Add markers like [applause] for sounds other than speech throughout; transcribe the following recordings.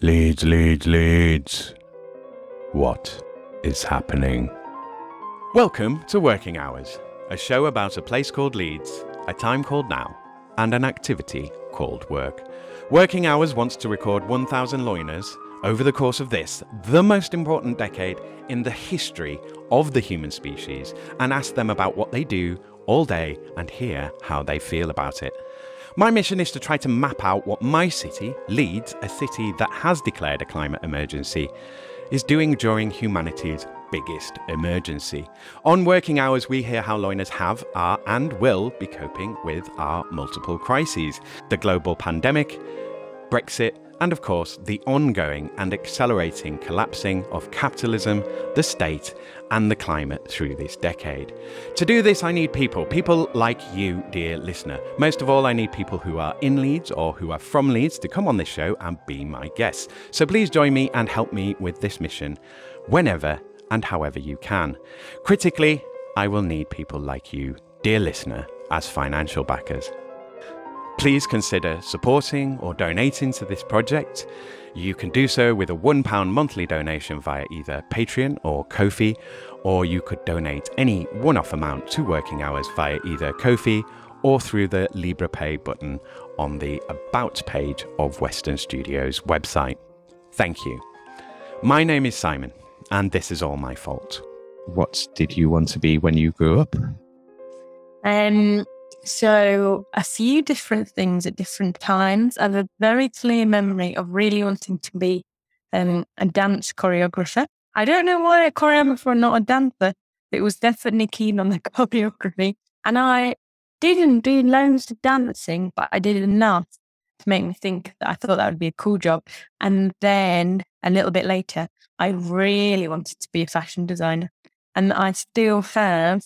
Leeds, Leeds, Leeds. What is happening? Welcome to Working Hours, a show about a place called Leeds, a time called now, and an activity called work. Working Hours wants to record 1,000 loiners over the course of this, the most important decade in the history of the human species, and ask them about what they do all day and hear how they feel about it. My mission is to try to map out what my city, Leeds, a city that has declared a climate emergency, is doing during humanity's biggest emergency. On working hours, we hear how Loiners have, are, and will be coping with our multiple crises the global pandemic, Brexit, and of course, the ongoing and accelerating collapsing of capitalism, the state, and the climate through this decade. To do this, I need people, people like you, dear listener. Most of all, I need people who are in Leeds or who are from Leeds to come on this show and be my guests. So please join me and help me with this mission whenever and however you can. Critically, I will need people like you, dear listener, as financial backers. Please consider supporting or donating to this project. You can do so with a £1 monthly donation via either Patreon or Ko-fi, or you could donate any one-off amount to Working Hours via either Ko-fi or through the Liberapay button on the About page of Western Studios website. Thank you. My name is Simon, and this is all my fault. What did you want to be when you grew up? Um, so a few different things at different times. I have a very clear memory of really wanting to be um, a dance choreographer. I don't know why a choreographer not a dancer. It was definitely keen on the [laughs] choreography. And I didn't do loads of dancing, but I did enough to make me think that I thought that would be a cool job. And then a little bit later, I really wanted to be a fashion designer. And I still have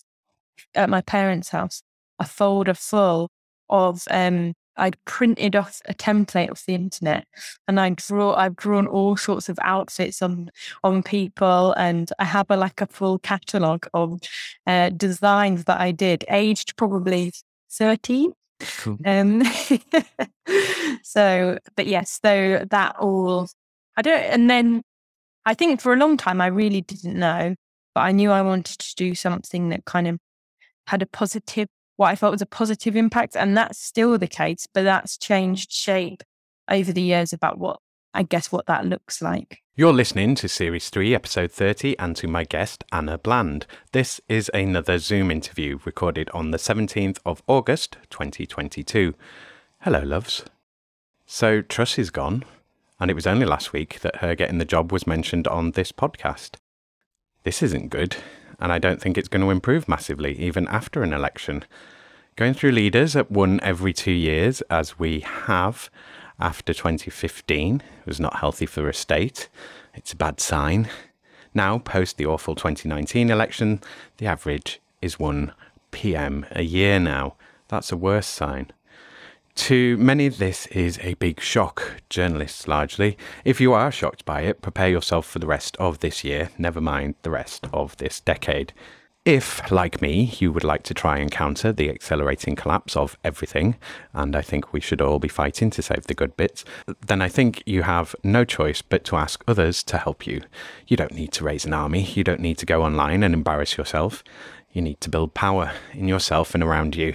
at my parents' house a folder full of um I'd printed off a template off the internet and I draw I've drawn all sorts of outfits on on people and I have a like a full catalogue of uh, designs that I did, aged probably 13. Cool. Um [laughs] so but yes, so that all I don't and then I think for a long time I really didn't know, but I knew I wanted to do something that kind of had a positive what I felt was a positive impact. And that's still the case, but that's changed shape over the years about what I guess what that looks like. You're listening to Series 3, Episode 30, and to my guest, Anna Bland. This is another Zoom interview recorded on the 17th of August, 2022. Hello, loves. So, Truss is gone, and it was only last week that her getting the job was mentioned on this podcast. This isn't good, and I don't think it's going to improve massively, even after an election. Going through leaders at one every two years, as we have after 2015, was not healthy for a state. It's a bad sign. Now, post the awful 2019 election, the average is 1 PM a year now. That's a worse sign. To many, this is a big shock, journalists largely. If you are shocked by it, prepare yourself for the rest of this year, never mind the rest of this decade. If, like me, you would like to try and counter the accelerating collapse of everything, and I think we should all be fighting to save the good bits, then I think you have no choice but to ask others to help you. You don't need to raise an army, you don't need to go online and embarrass yourself. You need to build power in yourself and around you.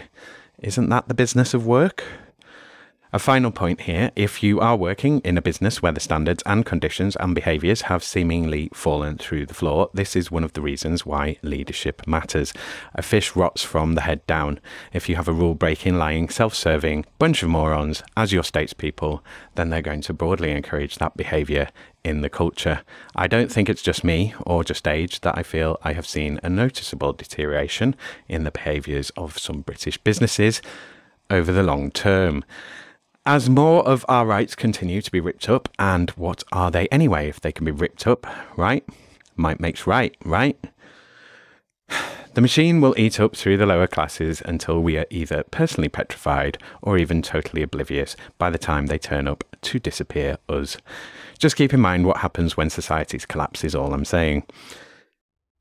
Isn't that the business of work? A final point here if you are working in a business where the standards and conditions and behaviours have seemingly fallen through the floor, this is one of the reasons why leadership matters. A fish rots from the head down. If you have a rule breaking, lying, self serving bunch of morons as your statespeople, then they're going to broadly encourage that behaviour in the culture. I don't think it's just me or just age that I feel I have seen a noticeable deterioration in the behaviours of some British businesses over the long term. As more of our rights continue to be ripped up, and what are they anyway if they can be ripped up, right? Might makes right, right? [sighs] The machine will eat up through the lower classes until we are either personally petrified or even totally oblivious by the time they turn up to disappear us. Just keep in mind what happens when societies collapse, is all I'm saying.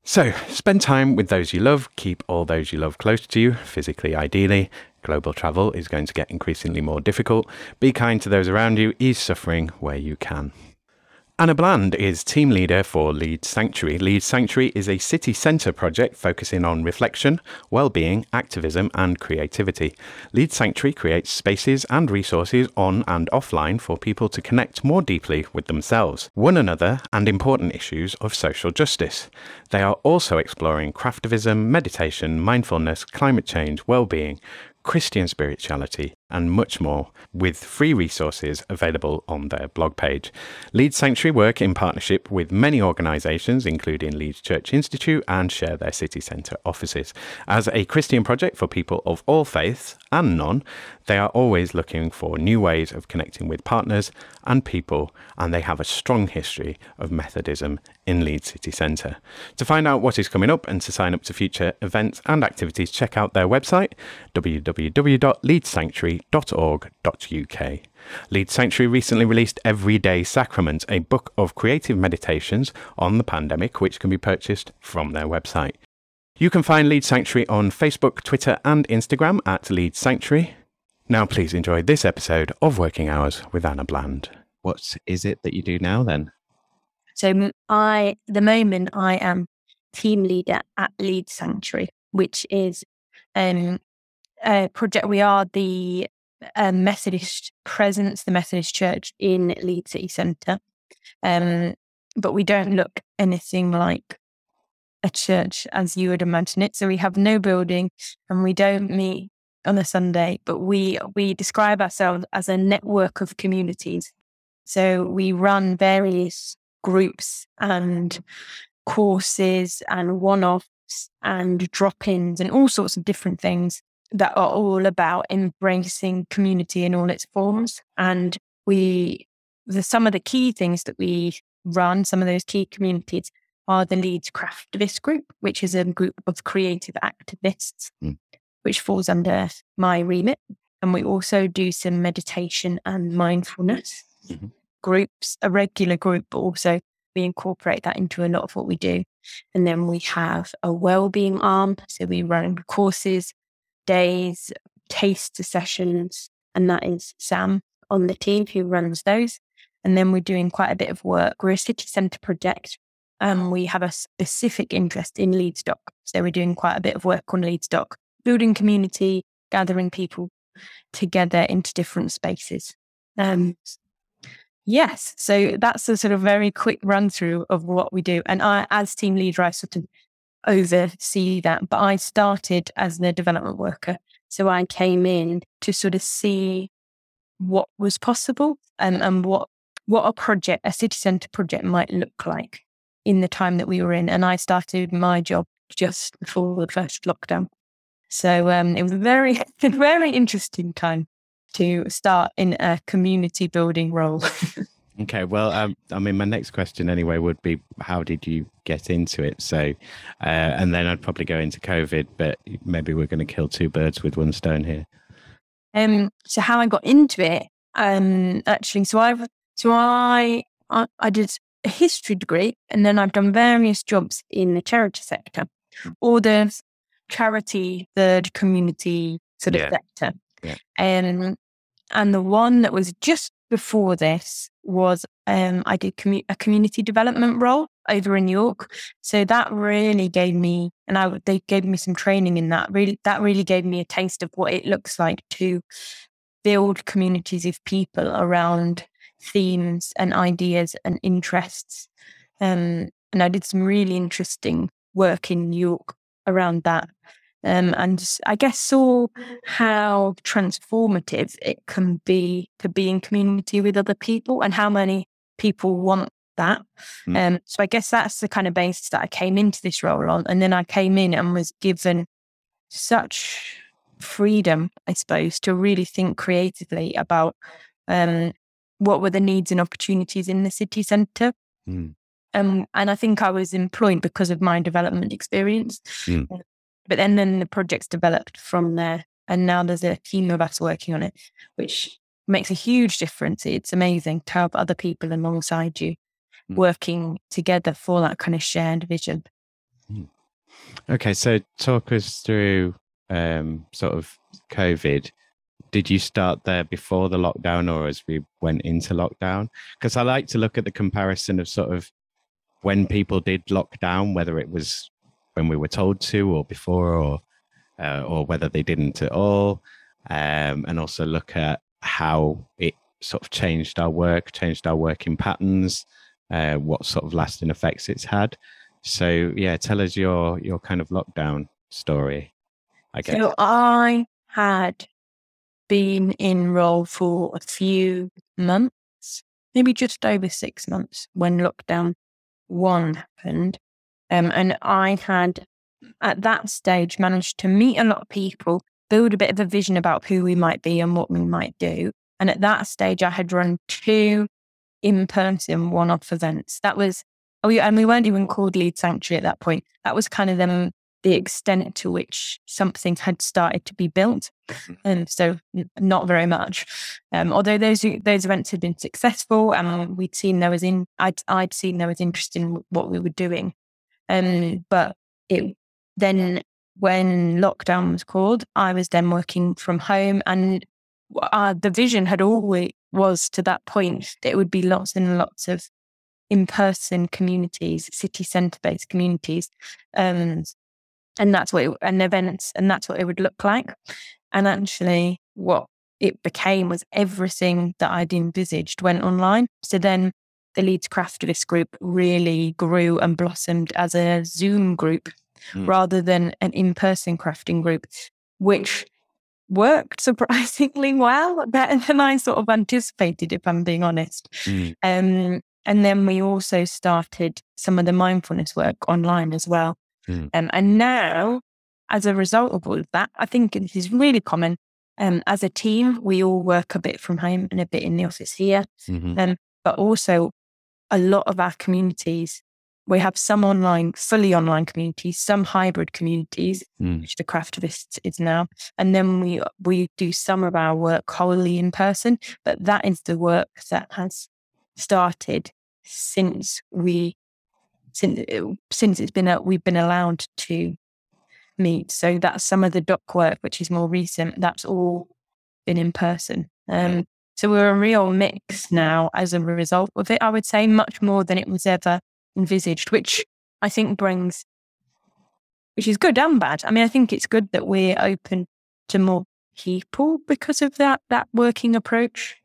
So, spend time with those you love, keep all those you love close to you, physically ideally, Global travel is going to get increasingly more difficult. Be kind to those around you, ease suffering where you can. Anna Bland is team leader for Leeds Sanctuary. Leeds Sanctuary is a city centre project focusing on reflection, well-being, activism and creativity. Leeds Sanctuary creates spaces and resources on and offline for people to connect more deeply with themselves, one another and important issues of social justice. They are also exploring craftivism, meditation, mindfulness, climate change, well-being, Christian spirituality, and much more, with free resources available on their blog page. Leeds Sanctuary work in partnership with many organisations, including Leeds Church Institute, and share their city centre offices. As a Christian project for people of all faiths and none, they are always looking for new ways of connecting with partners and people, and they have a strong history of Methodism in Leeds City Centre. To find out what is coming up and to sign up to future events and activities, check out their website www.leedssanctuary.org.uk. Leeds Sanctuary recently released Everyday Sacrament, a book of creative meditations on the pandemic, which can be purchased from their website. You can find Leeds Sanctuary on Facebook, Twitter, and Instagram at Leeds Sanctuary. Now, please enjoy this episode of Working Hours with Anna Bland. What is it that you do now then? So, I, the moment I am team leader at Leeds Sanctuary, which is um, a project. We are the uh, Methodist presence, the Methodist Church in Leeds City Centre. Um, but we don't look anything like a church as you would imagine it. So we have no building and we don't meet on a Sunday, but we we describe ourselves as a network of communities. So we run various groups and courses and one-offs and drop-ins and all sorts of different things that are all about embracing community in all its forms. And we the some of the key things that we run, some of those key communities are the Leeds Craftivist Group, which is a group of creative activists, mm. which falls under my remit. And we also do some meditation and mindfulness mm-hmm. groups, a regular group, but also we incorporate that into a lot of what we do. And then we have a well-being arm. So we run courses, days, taster sessions, and that is Sam on the team who runs those. And then we're doing quite a bit of work. We're a city centre project um, we have a specific interest in Leeds Dock. So we're doing quite a bit of work on Leeds Dock, building community, gathering people together into different spaces. Um, yes, so that's a sort of very quick run through of what we do. And I, as team leader, I sort of oversee that. But I started as a development worker. So I came in to sort of see what was possible and, and what what a project, a city centre project might look like in the time that we were in. And I started my job just before the first lockdown. So um, it was a very, [laughs] very interesting time to start in a community building role. [laughs] okay. Well, um, I mean, my next question anyway would be how did you get into it? So, uh, and then I'd probably go into COVID, but maybe we're going to kill two birds with one stone here. Um, so how I got into it, um, actually, so I, so I, I, I did a history degree, and then I've done various jobs in the charity sector or the charity, third community sort of yeah. sector. Yeah. Um, and the one that was just before this was um, I did commu- a community development role over in York. So that really gave me, and I they gave me some training in that. Really, that really gave me a taste of what it looks like to build communities of people around themes and ideas and interests. Um, and I did some really interesting work in York around that. Um, and I guess saw how transformative it can be to be in community with other people and how many people want that. Mm. Um, so I guess that's the kind of basis that I came into this role on. And then I came in and was given such freedom, I suppose, to really think creatively about um, what were the needs and opportunities in the city centre. Mm. Um, and I think I was employed because of my development experience. Mm. But then, then the projects developed from there. And now there's a team of us working on it, which makes a huge difference. It's amazing to have other people alongside you mm. working together for that kind of shared vision. Hmm. Okay, so talk us through um, sort of COVID did you start there before the lockdown or as we went into lockdown? Because I like to look at the comparison of sort of when people did lockdown, whether it was when we were told to or before or uh, or whether they didn't at all, um, and also look at how it sort of changed our work, changed our working patterns, uh, what sort of lasting effects it's had. So yeah, tell us your your kind of lockdown story. I guess. So I had been in role for a few months, maybe just over six months when lockdown one happened. Um, and I had at that stage managed to meet a lot of people, build a bit of a vision about who we might be and what we might do. And at that stage, I had run two in person one off events. That was, oh, yeah, and we weren't even called Leeds Sanctuary at that point. That was kind of them the extent to which something had started to be built. And um, so not very much. Um, although those those events had been successful and we'd seen there was in I'd I'd seen there was interest in what we were doing. Um, but it then when lockdown was called, I was then working from home and uh, the vision had always was to that point that it would be lots and lots of in-person communities, city centre-based communities, um, and that's what it, and events, and that's what it would look like. And actually, what it became was everything that I'd envisaged went online. So then the Leeds Craftivist group really grew and blossomed as a Zoom group mm. rather than an in person crafting group, which worked surprisingly well, better than I sort of anticipated, if I'm being honest. Mm. Um, and then we also started some of the mindfulness work online as well. Mm. Um, and now, as a result of all of that, I think this is really common. Um, as a team, we all work a bit from home and a bit in the office here. Mm-hmm. Um, but also, a lot of our communities, we have some online, fully online communities, some hybrid communities, mm. which the Craftivists is now, and then we we do some of our work wholly in person. But that is the work that has started since we since since it's been a, we've been allowed to meet. So that's some of the dock work, which is more recent. That's all been in person. Um, so we're a real mix now as a result of it. I would say much more than it was ever envisaged, which I think brings, which is good and bad. I mean, I think it's good that we're open to more people because of that that working approach.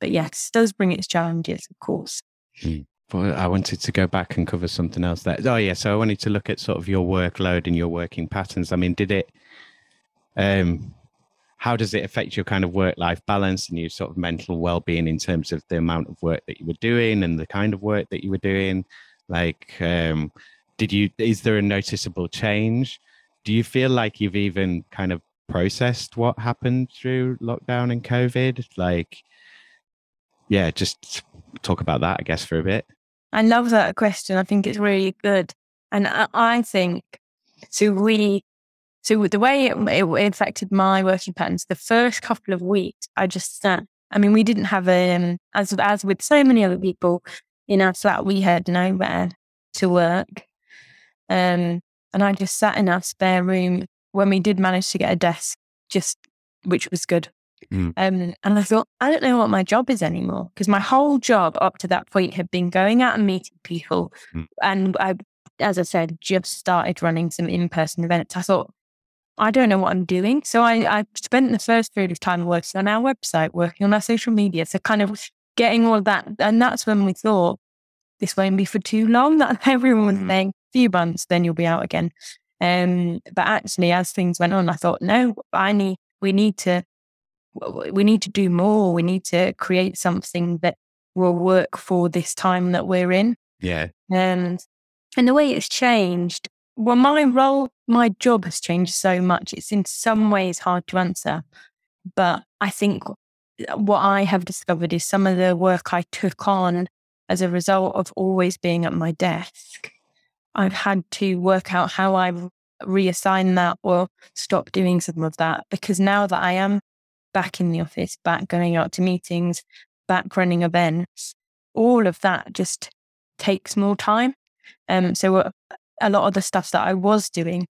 But yes, does bring its challenges, of course. Hmm. I wanted to go back and cover something else there. Oh yeah, so I wanted to look at sort of your workload and your working patterns. I mean, did it um how does it affect your kind of work life balance and your sort of mental well-being in terms of the amount of work that you were doing and the kind of work that you were doing? Like um did you is there a noticeable change? Do you feel like you've even kind of processed what happened through lockdown and COVID? Like yeah, just talk about that, I guess, for a bit. I love that question. I think it's really good. And I, think so. We so the way it, it, affected my working patterns, the first couple of weeks, I just sat. I mean, we didn't have um as as with so many other people in our flat, we had nowhere to work. Um, and I just sat in our spare room when we did manage to get a desk, just which was good. Mm. Um, and I thought, I don't know what my job is anymore because my whole job up to that point had been going out and meeting people. Mm. And I, as I said, just started running some in person events. I thought, I don't know what I'm doing. So I, I spent the first period of time working on our website, working on our social media. So kind of getting all of that. And that's when we thought, this won't be for too long. [laughs] That everyone was mm. saying, few months, then you'll be out again. Um, but actually, as things went on, I thought, no, I need, we need to we need to do more. We need to create something that will work for this time that we're in. Yeah. And and the way it's changed, well, my role, my job has changed so much. It's in some ways hard to answer. But I think what I have discovered is some of the work I took on as a result of always being at my desk. I've had to work out how I reassign that or stop doing some of that because now that I am back in the office, back going out to meetings, back running events, all of that just takes more time. Um, so uh, a lot of the stuff that I was doing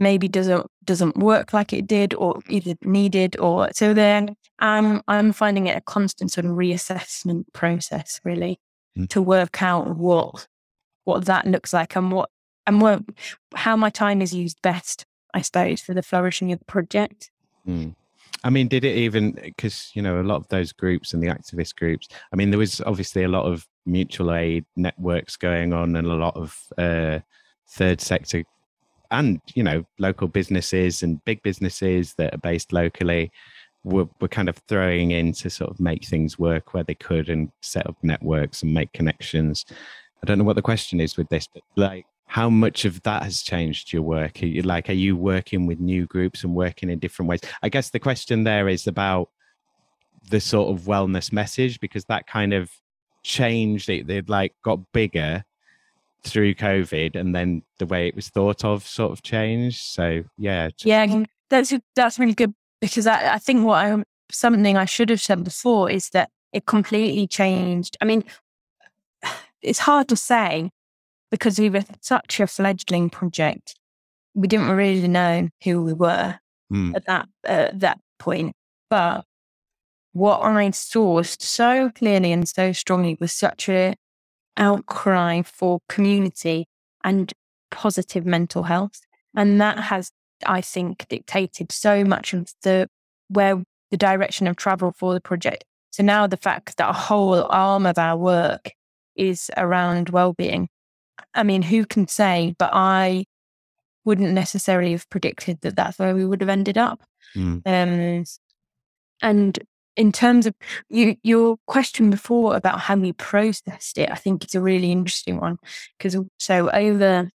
maybe doesn't doesn't work like it did or either needed or so then I'm I'm finding it a constant sort of reassessment process really Mm. to work out what what that looks like and what and what how my time is used best, I suppose, for the flourishing of the project. Mm. I mean, did it even because you know a lot of those groups and the activist groups? I mean, there was obviously a lot of mutual aid networks going on and a lot of uh, third sector and you know local businesses and big businesses that are based locally were, were kind of throwing in to sort of make things work where they could and set up networks and make connections. I don't know what the question is with this, but like how much of that has changed your work? Are you, like, are you working with new groups and working in different ways? I guess the question there is about the sort of wellness message because that kind of changed. It, it like got bigger through COVID, and then the way it was thought of sort of changed. So yeah, Yeah, that's that's really good because I, I think what I something I should have said before is that it completely changed. I mean, [sighs] it's hard to say because we were such a fledgling project. We didn't really know who we were Mm. at that uh, that point. But what I saw so clearly and so strongly was such a outcry for community and positive mental health, and that has, I think, dictated so much of the where the direction of travel for the project. So now the fact that a whole arm of our work is around well-being. I mean, who can say? But I wouldn't necessarily have predicted that that's where we would have ended up. Mm. Um, and in terms of you, your question before about how we processed it, I think it's a really interesting one because so over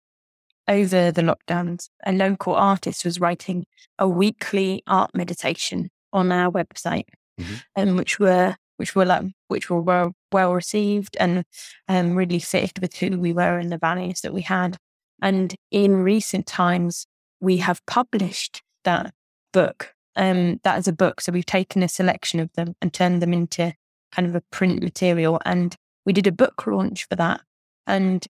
over the lockdowns, a local artist was writing a weekly art meditation on our website, Mhm. and which were which were like which were well, well received and um, really fitted with who we were and the values that we had. And in recent times, we have published that book. Um, that is a book. So we've taken a selection of them and turned them into kind of a print material. And we did a book launch for that. And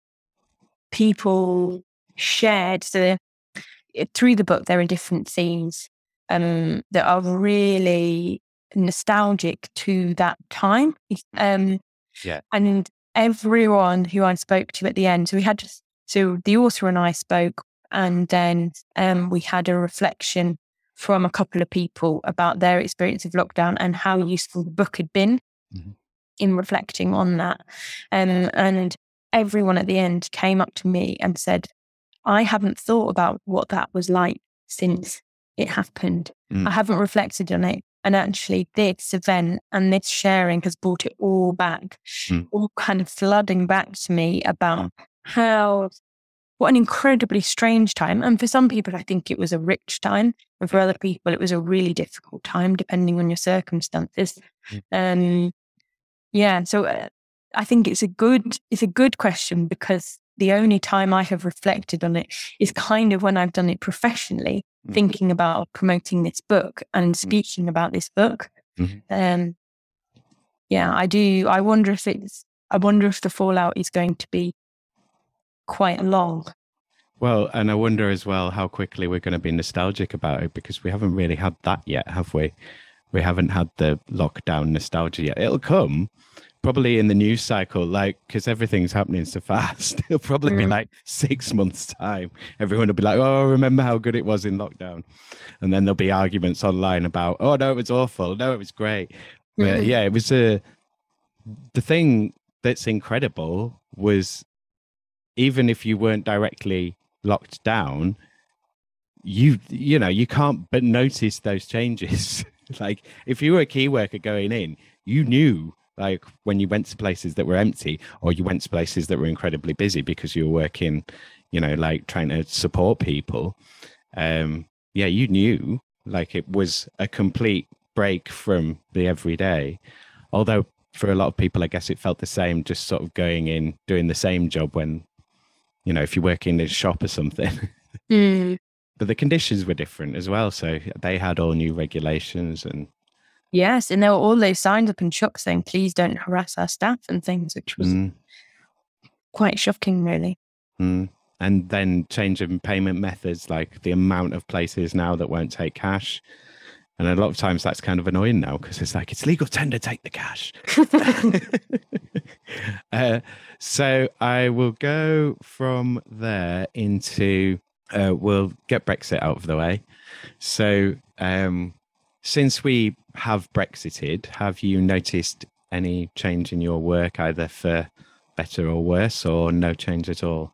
people shared. So through the book, there are different themes um, that are really nostalgic to that time. Um, Yeah. And everyone who I spoke to at the end, so we had just, so the author and I spoke, and then um, we had a reflection from a couple of people about their experience of lockdown and how useful the book had been Mhm. in reflecting on that. Um, and everyone at the end came up to me and said, I haven't thought about what that was like since it happened. Mm. I haven't reflected on it. And actually, this event and this sharing has brought it all back, Mm. all kind of flooding back to me about how, what an incredibly strange time. And for some people, I think it was a rich time. And for other people, it was a really difficult time, depending on your circumstances. Um, yeah. So uh, I think it's a good, it's a good question because the only time I have reflected on it is kind of when I've done it professionally, Mm. thinking about promoting this book and speaking about this book. Mhm. Um, yeah, I do. I wonder if it's. I wonder if the fallout is going to be quite long. Well, and I wonder as well how quickly we're going to be nostalgic about it because we haven't really had that yet, have we? We haven't had the lockdown nostalgia yet. It'll come probably in the news cycle, like because everything's happening so [laughs] fast. It'll probably be Mm. like six months' time. Everyone will be like, "Oh, remember how good it was in lockdown," and then there'll be arguments online about, "Oh no, it was awful. No, it was great." But Mhm. yeah, it was a. The thing that's incredible was even if you weren't directly locked down you you know you can't but notice those changes. [laughs] Like if you were a key worker going in you knew like when you went to places that were empty or you went to places that were incredibly busy because you were working you know like trying to support people um yeah you knew like it was a complete break from the everyday. Although for a lot of people i guess it felt the same just sort of going in doing the same job when you know if you work in a shop or something [laughs] Mm. but the conditions were different as well so they had all new regulations and Yes, and there were all those signs up in shops saying, "Please don't harass our staff" and things, which was Mm, quite shocking, really. mm. and then change changing payment methods, like the amount of places now that won't take cash. And a lot of times that's kind of annoying now because it's like it's legal tender, take the cash. [laughs] [laughs] uh, so I will go from there into uh, we'll get Brexit out of the way. So um, since we have Brexited, have you noticed any change in your work, either for better or worse, or no change at all?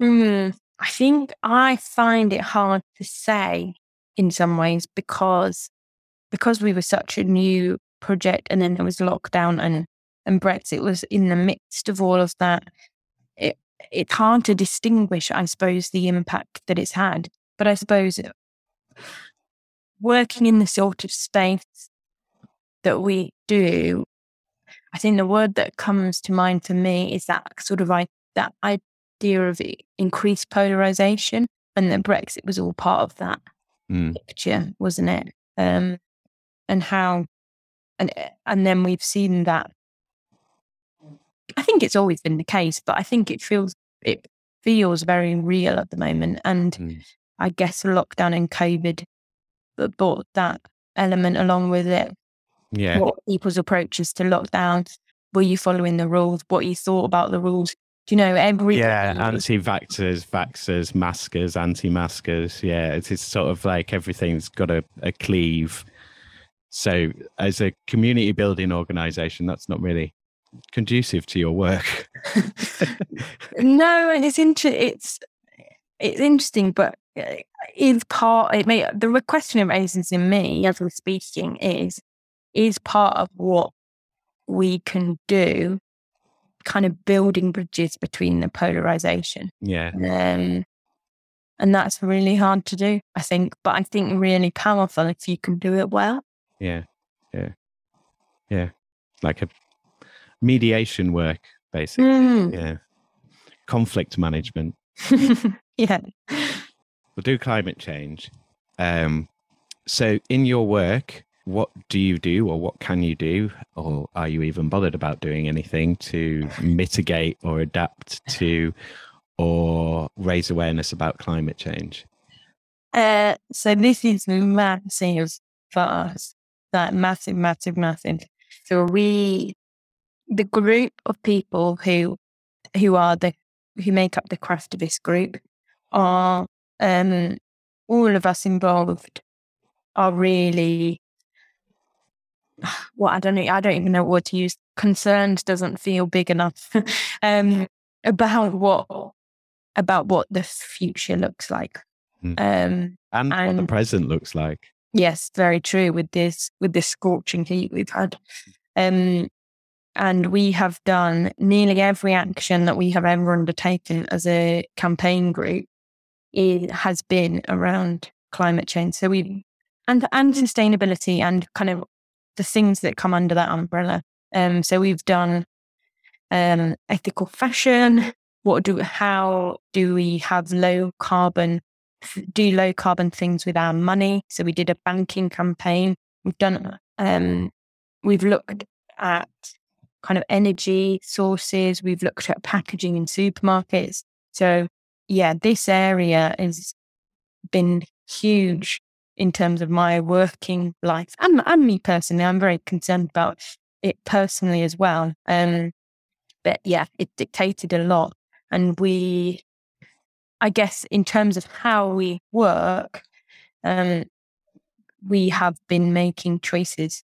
Mm, I think I find it hard to say in some ways because because we were such a new project and then there was lockdown and and Brexit was in the midst of all of that. It it's hard to distinguish, I suppose, the impact that it's had. But I suppose working in the sort of space that we do, I think the word that comes to mind for me is that sort of I, that idea of increased polarization, and that Brexit was all part of that mm. picture, wasn't it? Um, and how, and and then we've seen that. I think it's always been the case, but I think it feels it feels very real at the moment, and mm. I guess lockdown and COVID brought that element along with it. Yeah, what people's approaches to lockdown? Were you following the rules? What you thought about the rules? You know every? Yeah, anti-vaxxers, vaxxers, maskers, anti-maskers. Yeah, it's, it's sort of like everything's got a, a cleave. So, as a community building organization, that's not really conducive to your work. [laughs] no, and it's inter- it's it's interesting, but uh, is part. It may the question it raises in me as we're speaking is is part of what we can do kind of building bridges between the polarization. Yeah. Um, and that's really hard to do, I think, but I think really powerful if you can do it well. Yeah. Yeah. Yeah. Like a mediation work, basically. Mm. Yeah. Conflict management. [laughs] yeah. We'll do climate change. Um, so, in your work, what do you do or what can you do? Or are you even bothered about doing anything to mitigate or adapt to or raise awareness about climate change? Uh, so this is massive for us that massive massive massive. So we the group of people who who are the who make up the craftivist group are um all of us involved are really [sighs] well, I don't know. I don't even know what to use. Concerned doesn't feel big enough [laughs] um, about what about what the future looks like, mm. um, and, and, what the present looks like. Yes, very true. With this with this scorching heat we've had, um, and we have done nearly every action that we have ever undertaken as a campaign group. It has been around climate change. So we and and sustainability and kind of the things that come under that umbrella. Um, so we've done um, ethical fashion. What do how do we have low carbon do low carbon things with our money? So we did a banking campaign. We've done um, we've looked at kind of energy sources. We've looked at packaging in supermarkets. So yeah, this area has been huge in terms of my working life and, and me personally. I'm very concerned about it personally as well. Um, but yeah, it dictated a lot. And we, I guess, in terms of how we work, um, we have been making choices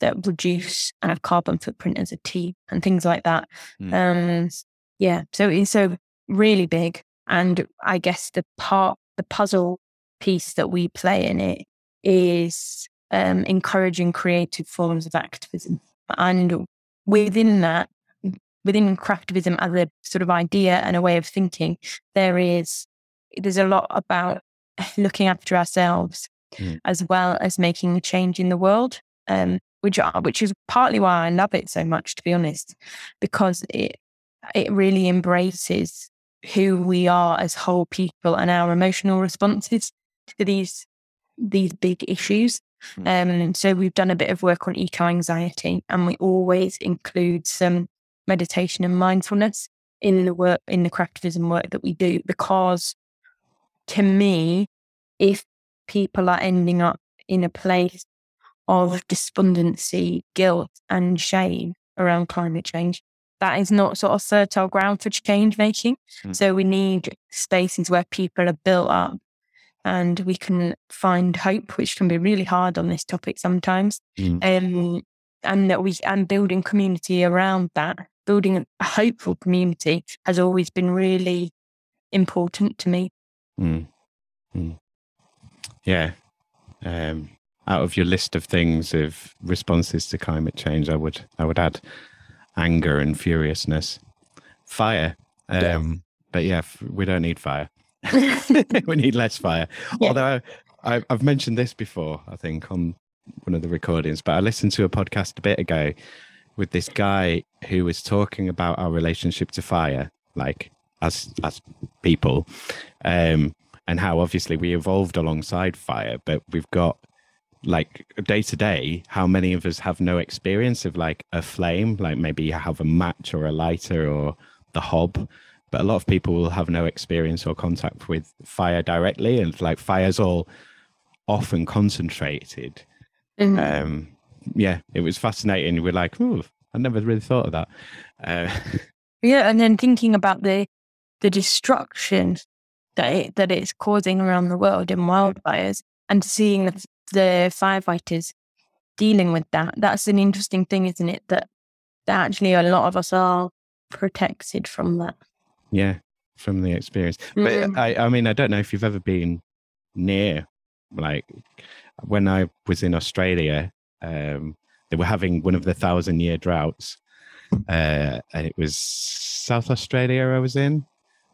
that reduce our carbon footprint as a team and things like that. Mm. Um, yeah, so it's so really big. And I guess the part, the puzzle piece that we play in it is um, encouraging creative forms of activism. And within that, within craftivism as a sort of idea and a way of thinking, there is there's a lot about looking after ourselves mm. as well as making a change in the world. Um, which are, which is partly why I love it so much, to be honest, because it it really embraces who we are as whole people and our emotional responses to these these big issues. Mm. Um, so we've done a bit of work on eco anxiety, and we always include some meditation and mindfulness in the work in the craftivism work that we do because to me if people are ending up in a place of despondency guilt and shame around climate change that is not sort of fertile ground for change making mm. so we need spaces where people are built up and we can find hope which can be really hard on this topic sometimes mm. um, and that we and building community around that building a hopeful community has always been really important to me. Mm. Mm. Yeah. Um, out of your list of things of responses to climate change, I would I would add anger and furiousness, fire. Um, yeah. But yeah, we don't need fire. [laughs] we need less fire. Yeah. Although I, I've mentioned this before, I think on one of the recordings, but I listened to a podcast a bit ago with this guy who was talking about our relationship to fire, like as as people, um, and how obviously we evolved alongside fire, but we've got like day to day, how many of us have no experience of like a flame, like maybe you have a match or a lighter or the hob, but a lot of people will have no experience or contact with fire directly, and like fire's all often concentrated. Mm-hmm. Um, yeah, it was fascinating. We're like, oh, I never really thought of that. Uh, [laughs] yeah, and then thinking about the the destruction that it, that it's causing around the world in wildfires, and seeing the, the firefighters dealing with that. That's an interesting thing, isn't it? That that actually a lot of us are protected from that. Yeah, from the experience. Mm-hmm. But I, I mean, I don't know if you've ever been near, like when I was in Australia, um, they were having one of the thousand year droughts. Uh, and it was South Australia I was in,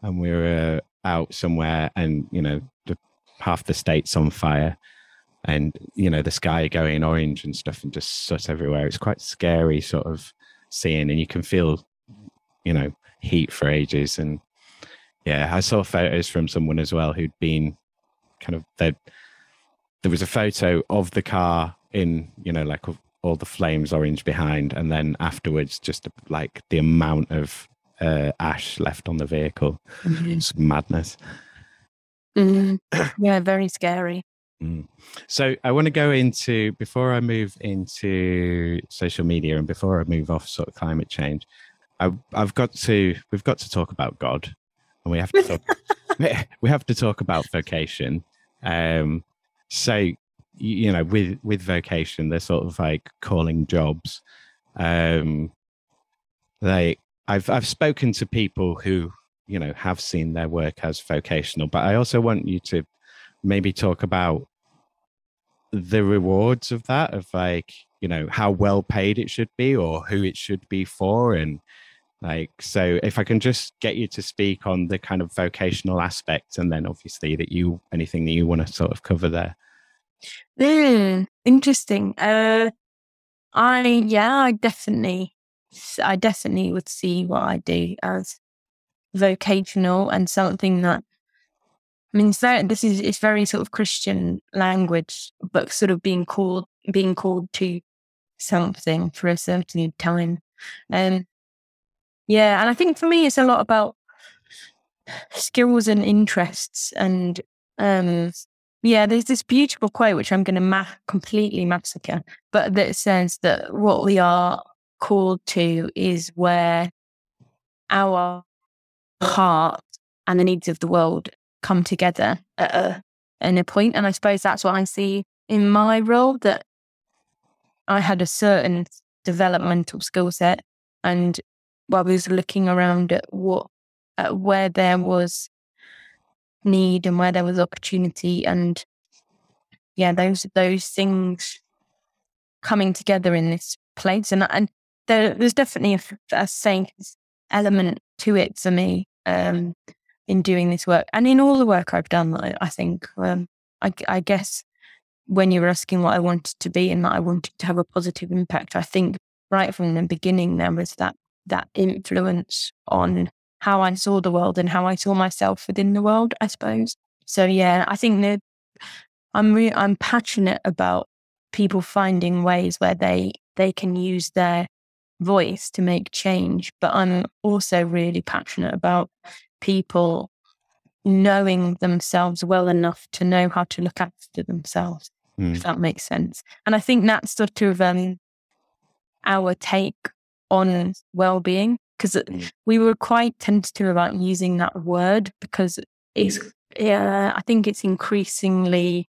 and we were out somewhere, and you know, the, half the state's on fire, and you know, the sky going orange and stuff, and just soot everywhere. It's quite scary, sort of seeing, and you can feel, you know, heat for ages. And yeah, I saw photos from someone as well who'd been kind of there. There was a photo of the car in, you know, like all the flames orange behind, and then afterwards, just like the amount of uh, ash left on the vehicle. Mm-hmm. It's madness. Mm-hmm. [coughs] Yeah, very scary. Mm. So I want to go into before I move into social media and before I move off sort of climate change. I, I've got to we've got to talk about God, and we have to talk, [laughs] we have to talk about vocation. Um, so you know with with vocation they're sort of like calling jobs um they i've i've spoken to people who you know have seen their work as vocational but i also want you to maybe talk about the rewards of that of like you know how well paid it should be or who it should be for and like so if i can just get you to speak on the kind of vocational aspect and then obviously that you anything that you want to sort of cover there Mm, interesting. Uh, I yeah, I definitely, I definitely would see what I do as vocational and something that. I mean, so this is it's very sort of Christian language, but sort of being called being called to something for a certain time. Um, yeah, and I think for me, it's a lot about skills and interests and um yeah, there's this beautiful quote which I'm going to ma- completely massacre, but that says that what we are called to is where our heart and the needs of the world come together at a, at a point. And I suppose that's what I see in my role that I had a certain developmental skill set, and I was looking around at what at where there was need and where there was opportunity and yeah those those things coming together in this place. And and there, there's definitely a, a safe element to it for me um, in doing this work and in all the work I've done I, I think um, I, I guess when you were asking what I wanted to be and that I wanted to have a positive impact I think right from the beginning there was that that influence on how I saw the world and how I saw myself within the world, I suppose. So yeah, I think that I'm re- I'm passionate about people finding ways where they they can use their voice to make change. But I'm also really passionate about people knowing themselves well enough to know how to look after themselves, Mm. if that makes sense. And I think that's sort of um, our take on well-being because Mm. we were quite tentative about using that word because it's yeah i think it's increasingly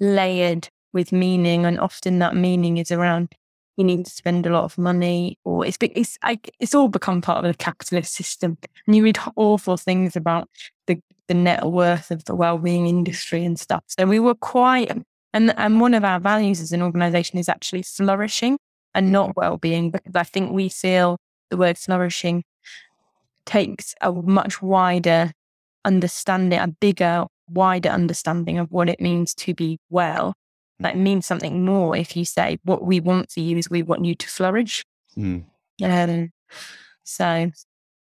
layered with meaning and often that meaning is around you need to spend a lot of money or it's it's like it's all become part of the capitalist system. And you read awful things about the the net worth of the well-being industry and stuff. So we were quite and and one of our values as an organization is actually flourishing and not well-being because i think we feel the word flourishing takes a much wider understanding, a bigger, wider understanding of what it means to be well. That means something more if you say what we want for you is we want you to flourish. Mm. Um, so,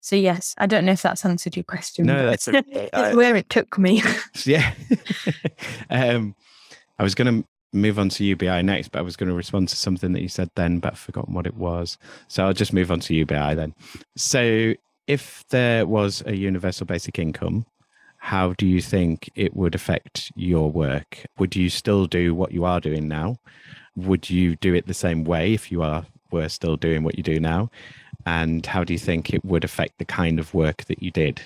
so yes, I don't know if that's answered your question. No, that's a- [laughs] it's I- where it took me. [laughs] Yeah. [laughs] um, I was going to move on to UBI next, but I was going to respond to something that you said then, but I've forgotten what it was. So I'll just move on to UBI then. So if there was a universal basic income, how do you think it would affect your work? Would you still do what you are doing now? Would you do it the same way if you are were still doing what you do now? And how do you think it would affect the kind of work that you did?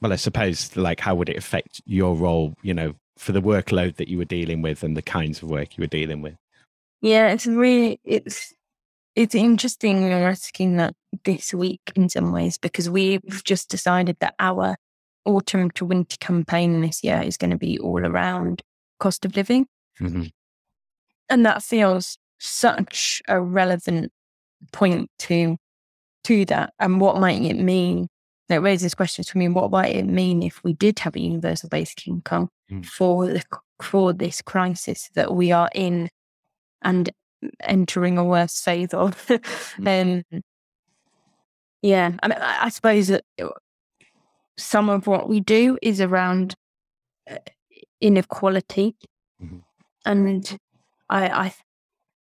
well, I suppose, like, how would it affect your role, you know, for the workload that you were dealing with and the kinds of work you were dealing with? Yeah, it's really it's it's interesting you're asking that this week in some ways because we've just decided that our autumn to winter campaign this year is going to be all around cost of living. Mm-hmm. And that feels such a relevant point to to that. And what might it mean? That raises questions for me. What might it mean if we did have a universal basic income Mm. for the for this crisis that we are in and entering a worse phase of? [laughs] um, yeah, I mean, I, I suppose that some of what we do is around uh, inequality, Mhm. and I, I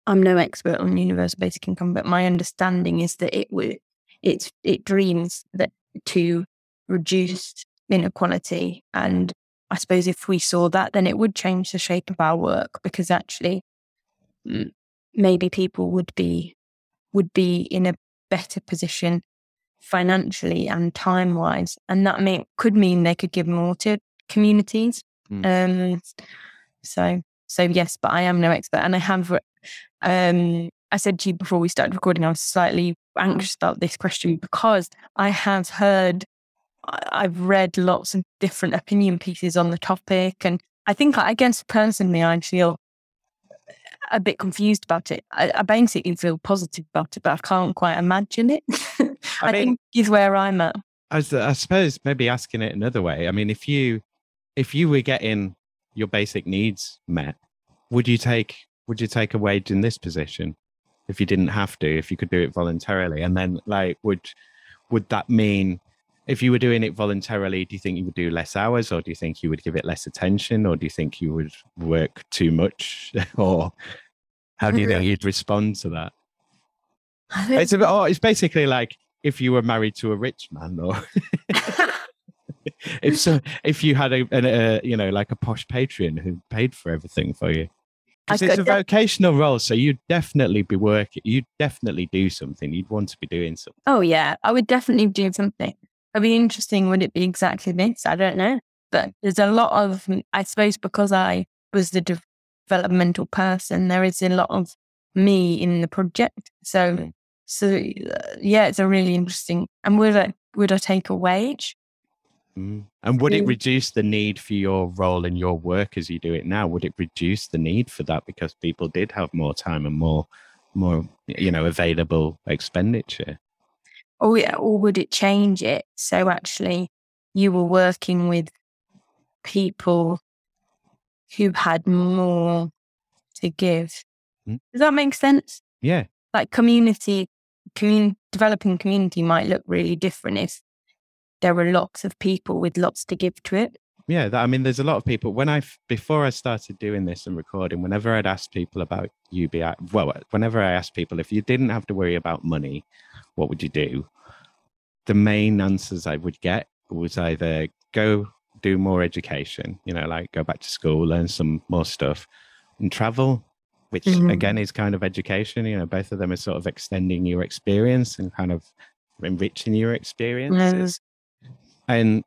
I'm no expert on universal basic income, but my understanding is that it would it's it dreams that to reduce inequality, and I suppose if we saw that, then it would change the shape of our work because actually, mm, maybe people would be would be in a better position financially and time wise, and that may could mean they could give more to communities. Um, so so yes, but I am no expert, and I have. Um, I said to you before we started recording, I was slightly anxious about this question because I have heard, I've read lots of different opinion pieces on the topic, and I think, I guess personally, I feel a bit confused about it. I, I basically feel positive about it, but I can't quite imagine it. [laughs] I, I mean- think is where I'm at. I, s- I suppose maybe asking it another way. I mean, if you if you were getting your basic needs met, would you take would you take a wage in this position if you didn't have to, if you could do it voluntarily? And then like would would that mean if you were doing it voluntarily, do you think you would do less hours or do you think you would give it less attention or do you think you would work too much [laughs] or how do you think you'd respond to that? It's a bit, oh, it's basically like if you were married to a rich man or [laughs] if so if you had a, an, a you know like a posh patron who paid for everything for you it's a vocational role so you'd definitely be working you'd definitely do something you'd want to be doing something Oh yeah, I would definitely do something. It'd be interesting. Would it be exactly this? I don't know. But there's a lot of, I suppose, because I was the developmental person, there is a lot of me in the project. So, Mm. so uh, yeah, it's a really interesting. And would I would I take a wage? Mm. and would it Mm. reduce the need for your role in your work as you do it now would it reduce the need for that because people did have more time and more more you know available expenditure Or or would it change it? So actually, you were working with people who had more to give. Mm. Does that make sense? yeah like community commun- developing community might look really different if there were lots of people with lots to give to it yeah, that, I mean, there's a lot of people. When I before I started doing this and recording, whenever I'd ask people about UBI, well, whenever I asked people if you didn't have to worry about money, what would you do? The main answers I would get was either go do more education, you know, like go back to school, learn some more stuff, and travel, which mm-hmm. again is kind of education. You know, both of them are sort of extending your experience and kind of enriching your experiences. And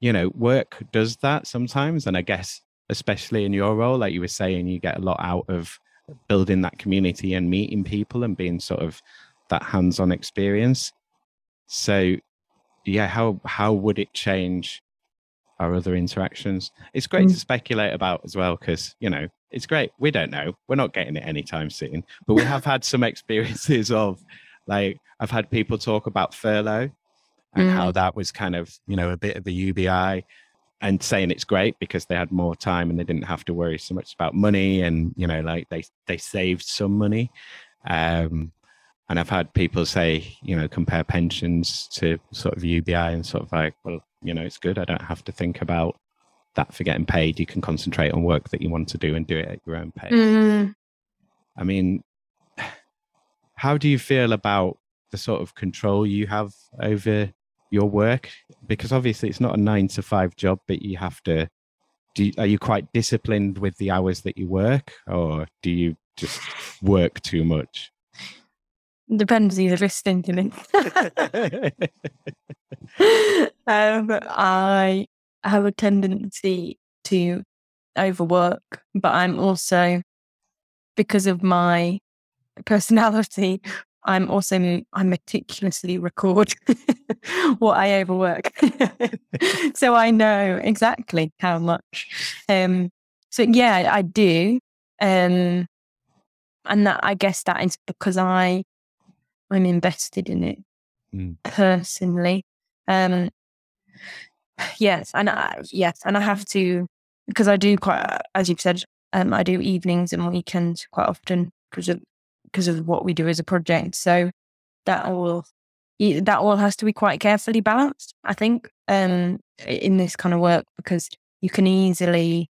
you know, work does that sometimes. And I guess, especially in your role, like you were saying, you get a lot out of building that community and meeting people and being sort of that hands-on experience. So, yeah, how how would it change our other interactions? It's great mm. to speculate about as well because you know it's great. We don't know. We're not getting it anytime soon, but we have had some experiences of like I've had people talk about furlough and mm. how that was kind of you know a bit of a UBI and saying it's great because they had more time and they didn't have to worry so much about money and you know like they they saved some money um, and I've had people say you know compare pensions to sort of UBI and sort of like well you know it's good I don't have to think about that for getting paid you can concentrate on work that you want to do and do it at your own pace mm. I mean [sighs] how do you feel about the sort of control you have over your work? Because obviously it's not a nine to five job, but you have to. Do you, are you quite disciplined with the hours that you work, or do you just work too much? Depends who's listening to me. um, I have a tendency to overwork, but I'm also because of my personality, I'm also I meticulously record [laughs] what I overwork, [laughs] so I know exactly how much. Um, so yeah, I do, um, and that I guess that is because I I'm invested in it mm. personally. Um, yes, and I, yes, and I have to because I do quite, as you've said, um, I do evenings and weekends quite often because of because of what we do as a project. So that all that all has to be quite carefully balanced, I think, um, in this kind of work because you can easily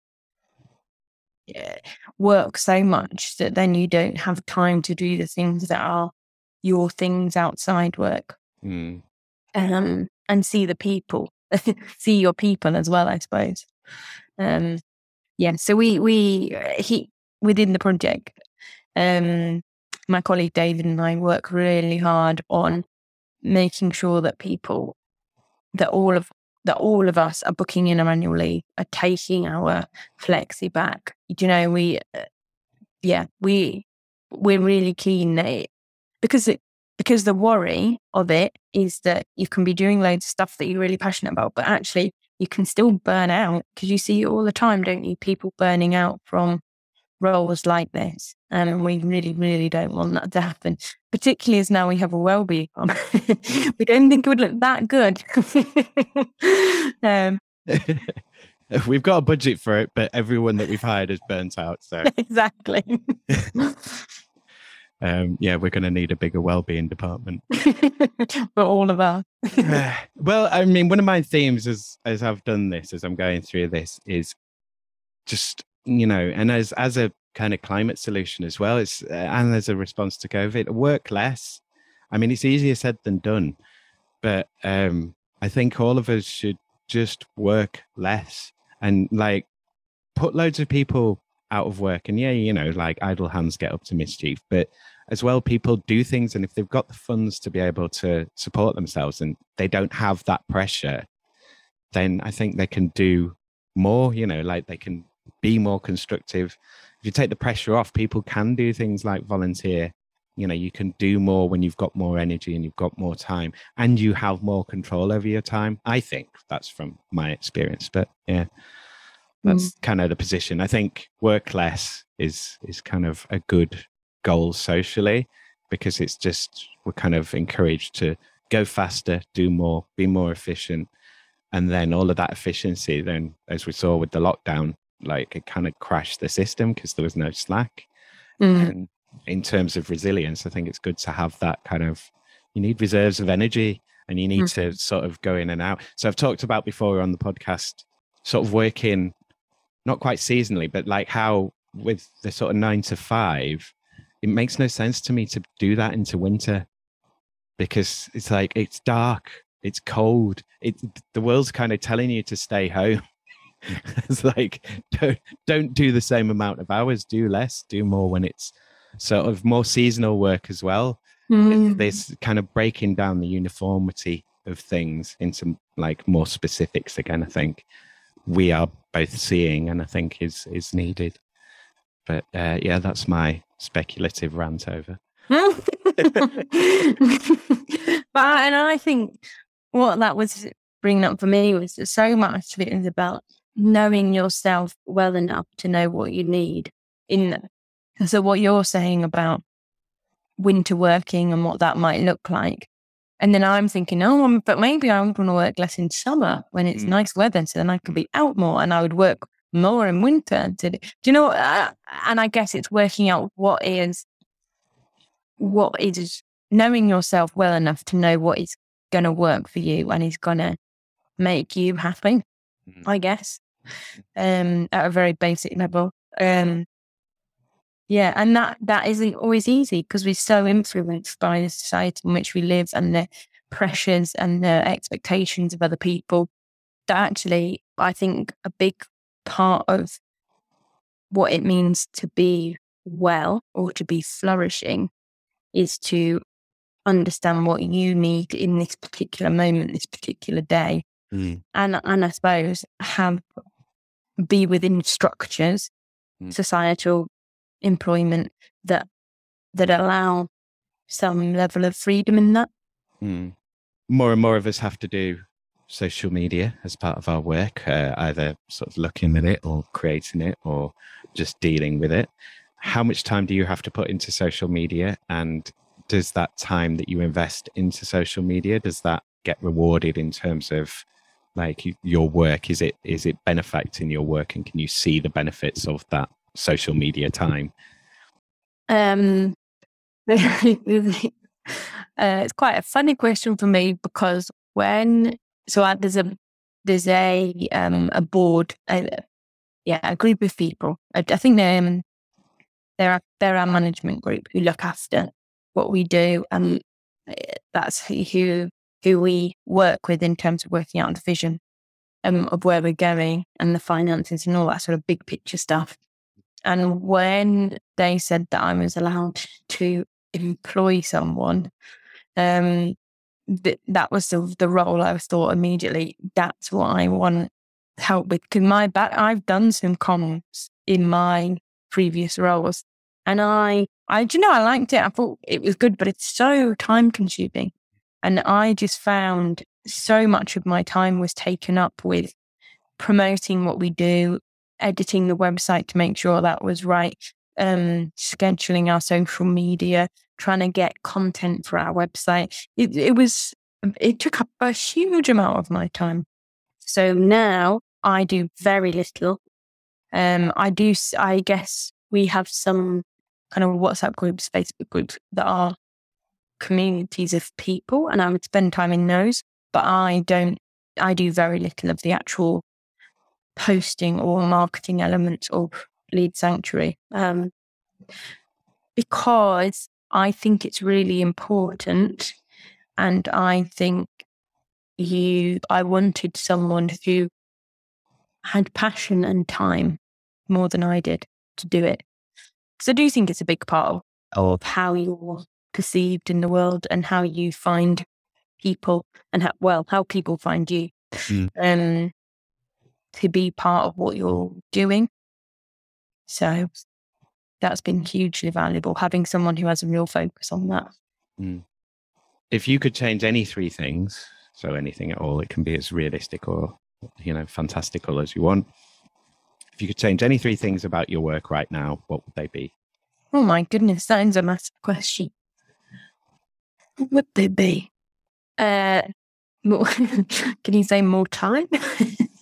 work so much that then you don't have time to do the things that are your things outside work. Mm. Um, and see the people, [laughs] see your people as well, I suppose. Um, yeah, so we we he within the project, um, my colleague David and I work really hard on making sure that people, that all of that all of us are booking in our annual leave, are taking our flexi back. You know, we, uh, yeah, we we're really keen that it, because it because the worry of it is that you can be doing loads of stuff that you're really passionate about, but actually you can still burn out because you see it all the time, don't you? People burning out from roles like this. And we really, really don't want that to happen, particularly as now we have a well-being [laughs] we don't think it would look that good. [laughs] um, [laughs] we've got a budget for it, but everyone that we've hired is burnt out. So exactly. Um, yeah, we're going to need a bigger well-being department [laughs] [laughs] for all of us. [laughs] well, I mean, one of my themes as as I've done this, as I'm going through this, is just you know, and as as a kind of climate solution as well, it's uh, and as a response to COVID, work less. I mean, it's easier said than done, but um, I think all of us should just work less and like put loads of people out of work. And yeah, you know, like idle hands get up to mischief, but as well, people do things, and if they've got the funds to be able to support themselves, and they don't have that pressure, then I think they can do more. You know, like they can be more constructive. If you take the pressure off, people can do things like volunteer. You know, you can do more when you've got more energy and you've got more time and you have more control over your time. I think that's from my experience. But yeah, that's mm. kind of the position. I think work less is is kind of a good goal socially because it's just we're kind of encouraged to go faster, do more, be more efficient. And then all of that efficiency, then as we saw with the lockdown, like it kind of crashed the system because there was no slack. Mm. And in terms of resilience, I think it's good to have that kind of you need reserves of energy and you need mm. to sort of go in and out. So I've talked about before on the podcast sort of working not quite seasonally, but like how with the sort of nine to five, it makes no sense to me to do that into winter because it's like it's dark, it's cold, it the world's kind of telling you to stay home. [laughs] it's like don't don't do the same amount of hours, do less, do more when it's sort of more seasonal work as well. Mm. This kind of breaking down the uniformity of things into like more specifics again. I think we are both seeing, and I think is is needed. But uh, yeah, that's my speculative rant over. [laughs] [laughs] but and I think what that was bringing up for me was that so much of it is about knowing yourself well enough to know what you need in there. So what you're saying about winter working and what that might look like. And then I'm thinking, oh, but maybe I'm going to work less in summer when it's Mm. nice weather, so then I could be out more, and I would work more in winter. To, do you know? Uh, and I guess it's working out what is what is knowing yourself well enough to know what is going to work for you and is going to make you happy. Mm. I guess, um, at a very basic level. Um, yeah, and that that isn't always easy because we're so influenced by the society in which we live and the pressures and the expectations of other people. That actually, I think, a big part of what it means to be well or to be flourishing is to understand what you need in this particular moment, this particular day, Mm. and and I suppose have be within structures, Mm. societal employment that that allow some level of freedom in that. Mm. More and more of us have to do social media as part of our work, uh, either sort of looking at it or creating it or just dealing with it. How much time do you have to put into social media? And does that time that you invest into social media, does that get rewarded in terms of like your work? Is it is it benefiting your work and can you see the benefits of that social media time? Um, [laughs] uh, it's quite a funny question for me because when so I, there's a there's a um a board, a, yeah, a group of people. I, I think they're um, they're they're our management group who look after what we do, and uh, that's who who we work with in terms of working out the vision um, of where we're going and the finances and all that sort of big picture stuff. And when they said that I was allowed to employ someone, um, th- that was the, the role I thought immediately. That's what I want help with because my back. I've done some comms in my previous roles, and I, I, you know, I liked it. I thought it was good, but it's so time consuming, and I just found so much of my time was taken up with promoting what we do, editing the website to make sure that was right, um, scheduling our social media, trying to get content for our website. It, it was, it took up a huge amount of my time. So now I do very little. Um, I do, I guess we have some kind of WhatsApp groups, Facebook groups that are communities of people, and I would spend time in those. But I don't, I do very little of the actual posting or marketing elements of Leeds Sanctuary. Um, because I think it's really important. And I think you, I wanted someone who had passion and time more than I did to do it. Because I do think it's a big part of, of how you're perceived in the world and how you find people and how, well, how people find you. Mm. Um, to be part of what you're doing. So that's been hugely valuable, having someone who has a real focus on that. If you could change any three things, so anything at all, it can be as realistic or you know fantastical as you want. If you could change any three things about your work right now, what would they be? Oh my goodness, that is a massive question. What would they be? Uh, more, [laughs] can you say more time?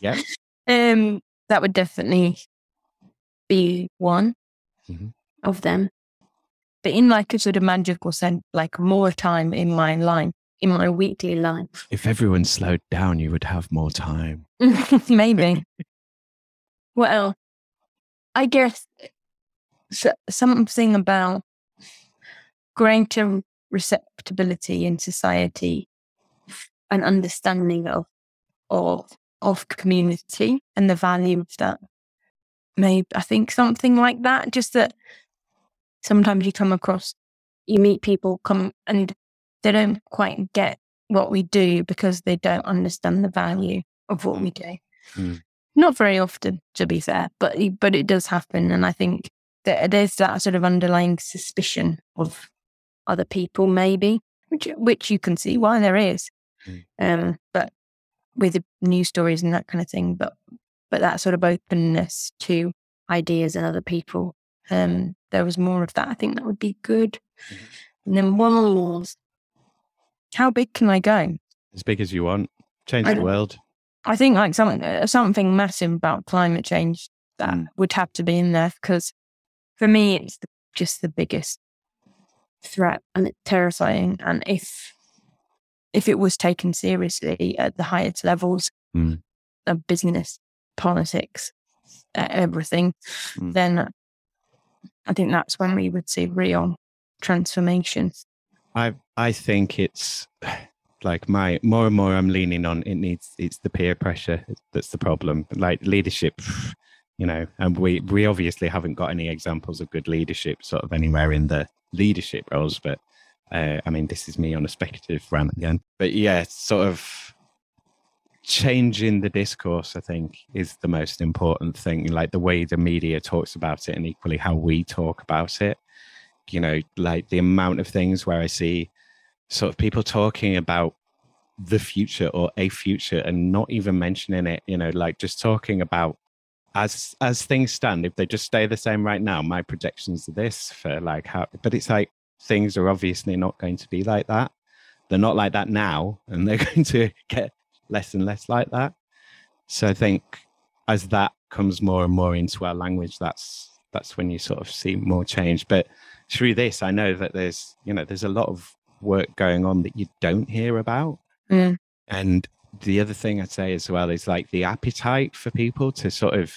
Yep. [laughs] Um, that would definitely be one Mhm. of them. But in like a sort of magical sense, like more time in my life, in my weekly life. If everyone slowed down, you would have more time. [laughs] Maybe. Well, I guess something about greater receptibility in society and understanding of of of community and the value of that. Maybe I think something like that. Just that sometimes you come across, you meet people come and they don't quite get what we do because they don't understand the value of what we do. Mm. Not very often, to be fair, but but it does happen, and I think that there's that sort of underlying suspicion of other people, maybe, which which you can see why there is, Mm. um, but with the news stories and that kind of thing, but but that sort of openness to ideas and other people, um, there was more of that. I think that would be good. And then one more, how big can I go? As big as you want. Change I the world. I think like something uh, something massive about climate change that Mm. would have to be in there because for me it's the, just the biggest threat and it's terrifying. And if if it was taken seriously at the highest levels Mm. of business, politics, uh, everything, Mm. then I think that's when we would see real transformations. I I think it's like my more and more I'm leaning on it needs it's the peer pressure that's the problem. Like leadership, you know, and we we obviously haven't got any examples of good leadership sort of anywhere in the leadership roles, but uh, I mean this is me on a speculative rant again. But yeah, sort of changing the discourse, I think, is the most important thing. Like the way the media talks about it and equally how we talk about it. You know, like the amount of things where I see sort of people talking about the future or a future and not even mentioning it you know like just talking about as as things stand if they just stay the same right now my projections are this for like how but it's like things are obviously not going to be like that they're not like that now and they're [laughs] going to get less and less like that so i think as that comes more and more into our language that's that's when you sort of see more change but through this i know that there's you know there's a lot of work going on that you don't hear about. Mm. And the other thing I'd say as well is like the appetite for people to sort of,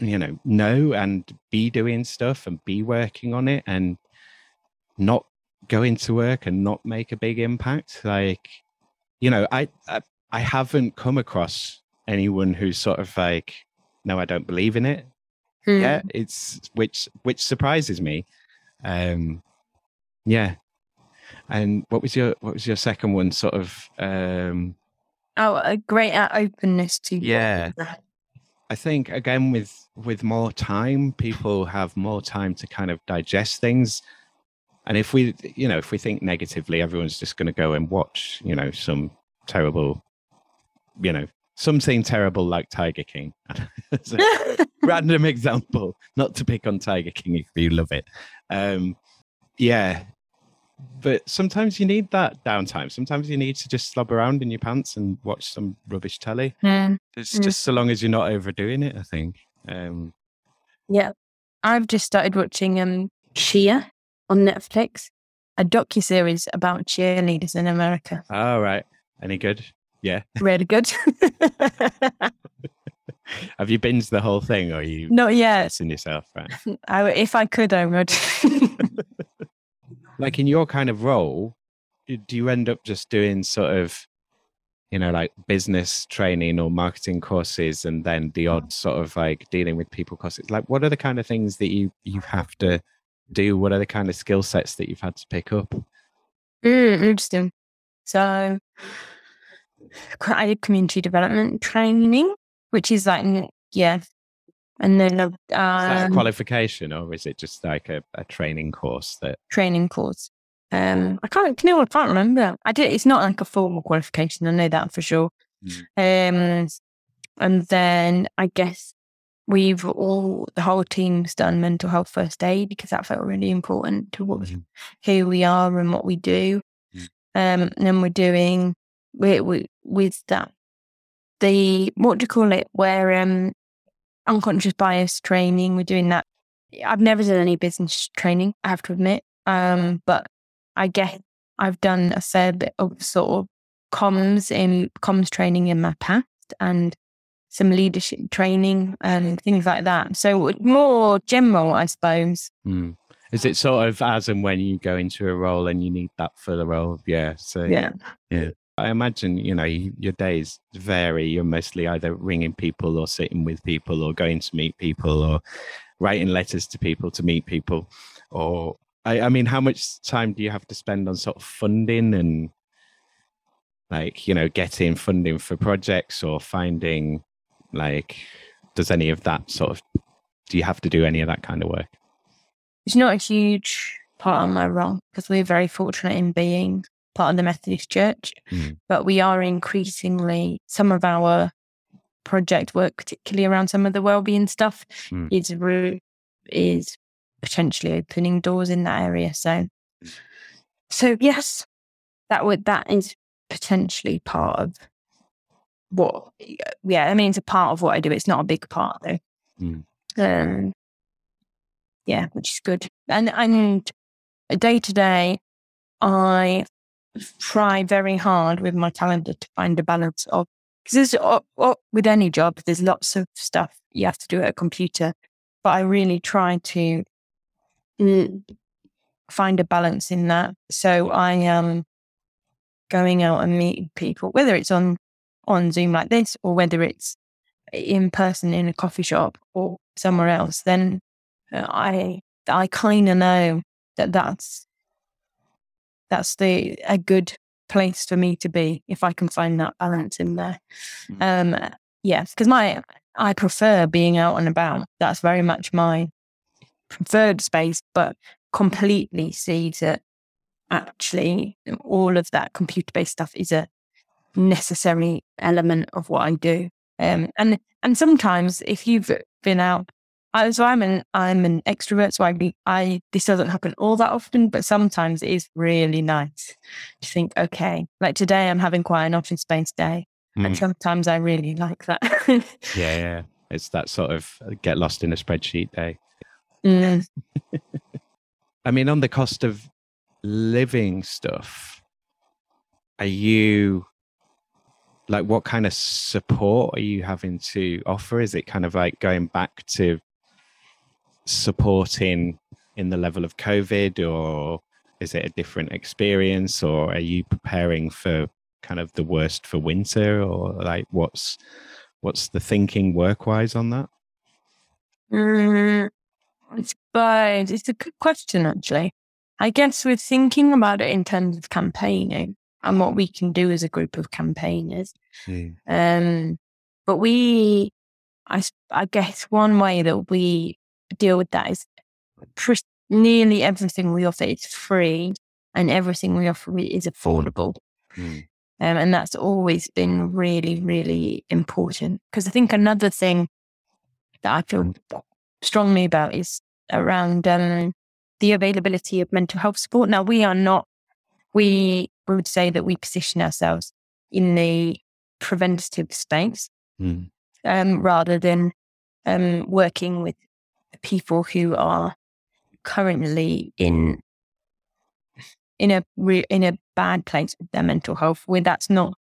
you know, know and be doing stuff and be working on it and not go into work and not make a big impact. Like, you know, I, I, I haven't come across anyone who's sort of like, no, I don't believe in it. Mm. Yeah, it's which which surprises me. Um, yeah. And what was your what was your second one? Sort of. Um, Oh, a greater openness to Yeah. I think again with with more time, people have more time to kind of digest things. And if we, you know, if we think negatively, everyone's just going to go and watch, you know, some terrible, you know, something terrible like Tiger King. [laughs] Random [laughs] example, not to pick on Tiger King if you love it. Um, yeah, but sometimes you need that downtime. Sometimes you need to just slob around in your pants and watch some rubbish telly. Mm. It's Mm. just so long as you're not overdoing it. I think. Um, Yeah. I've just started watching um Cheer on Netflix, a docu series about cheerleaders in America. all right, any good? Yeah. [laughs] Really good. Have you binged the whole thing, or are you Not yet. messing yourself? Right. [laughs] I, if I could, I would. [laughs] like in your kind of role, do do you end up just doing sort of, you know, like business training or marketing courses, and then the odd sort of like dealing with people courses? Like, what are the kind of things that you you have to do? What are the kind of skill sets that you've had to pick up? Mm, interesting. So, I did community development training, which is like, yeah. And then a Is that a um, qualification, or is it just like a, a training course that? training course. Um, I can't, you know, I can't remember. I did. It's not like a formal qualification. I know that for sure. Um, and then I guess we've all the whole team's done mental health first aid because that felt really important to what Mhm. who we are and what we do. Mm. Um, and then we're doing we we with that the what do you call it? Where um unconscious bias training. We're doing that. I've never done any business training. I have to admit. Um, but I guess I've done a fair bit of sort of comms in comms training in my past and some leadership training and things like that. So more general, I suppose. Mm. Is it sort of as and when you go into a role and you need that for the role? Yeah. So Yeah. yeah. I imagine you know your days vary. You're mostly either ringing people or sitting with people or going to meet people or writing letters to people to meet people. Or I, I mean, how much time do you have to spend on sort of funding and like you know getting funding for projects or finding like does any of that sort of do you have to do any of that kind of work? It's not a huge part of my role because we're very fortunate in being part of the Methodist Church, Mm. but we are increasingly some of our project work, particularly around some of the wellbeing stuff, Mm. is re- is potentially opening doors in that area. So, so yes, that would that is potentially part of what. Yeah, I mean, it's a part of what I do. It's not a big part though. Mm. Um, yeah, which is good. And and day to day, I try very hard with my calendar to find a balance of because with any job, there's lots of stuff you have to do at a computer, but I really try to mm, find a balance in that. So I am going out and meeting people, whether it's on on Zoom like this or whether it's in person in a coffee shop or somewhere else. Then uh, I I kind of know that that's that's the a good place for me to be if I can find that balance in there. Um, yes, because my I prefer being out and about. That's very much my preferred space, but completely see that actually all of that computer based stuff is a necessary element of what I do. Um, and and sometimes if you've been out, I, so I'm an I'm an extrovert, so I I this doesn't happen all that often, but sometimes it is really nice to think, okay, like today I'm having quite an office space day, and Mm. sometimes I really like that. Yeah, yeah. It's that sort of uh, get lost in a spreadsheet day. Mm. [laughs] I mean, on the cost of living stuff, are you like what kind of support are you having to offer? Is it kind of like going back to supporting in the level of COVID, or is it a different experience, or are you preparing for kind of the worst for winter, or like what's what's the thinking work wise on that? Mm, it's but it's a good question actually. I guess we're thinking about it in terms of campaigning and what we can do as a group of campaigners. Um, but we, I, I guess one way that we deal with that is pres- nearly everything we offer is free and everything we offer is affordable. Mm. Um, and that's always been really, really important. Because I think another thing that I feel strongly about is around um, the availability of mental health support. Now, we are not, we would say that we position ourselves in the preventative space Mm. um, rather than um, working with people who are currently in in a re- in a bad place with their mental health. Where that's not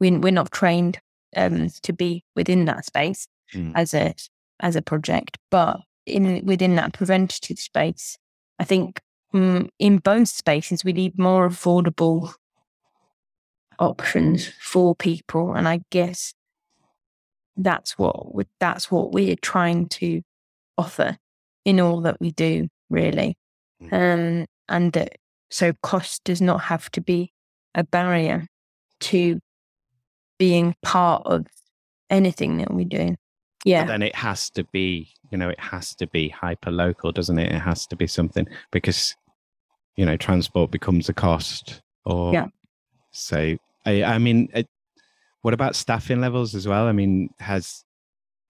we we're not trained um, to be within that space Mm. as a as a project, but in within that preventative space, I think mm, in both spaces we need more affordable options for people, and I guess that's what that's what we're trying to offer in all that we do, really. Um, and that so cost does not have to be a barrier to being part of anything that we do. But Yeah, then it has to be, you know, it has to be hyper local, doesn't it? It has to be something because, you know, transport becomes a cost. Or Yeah. So I, I mean, it, what about staffing levels as well? I mean, has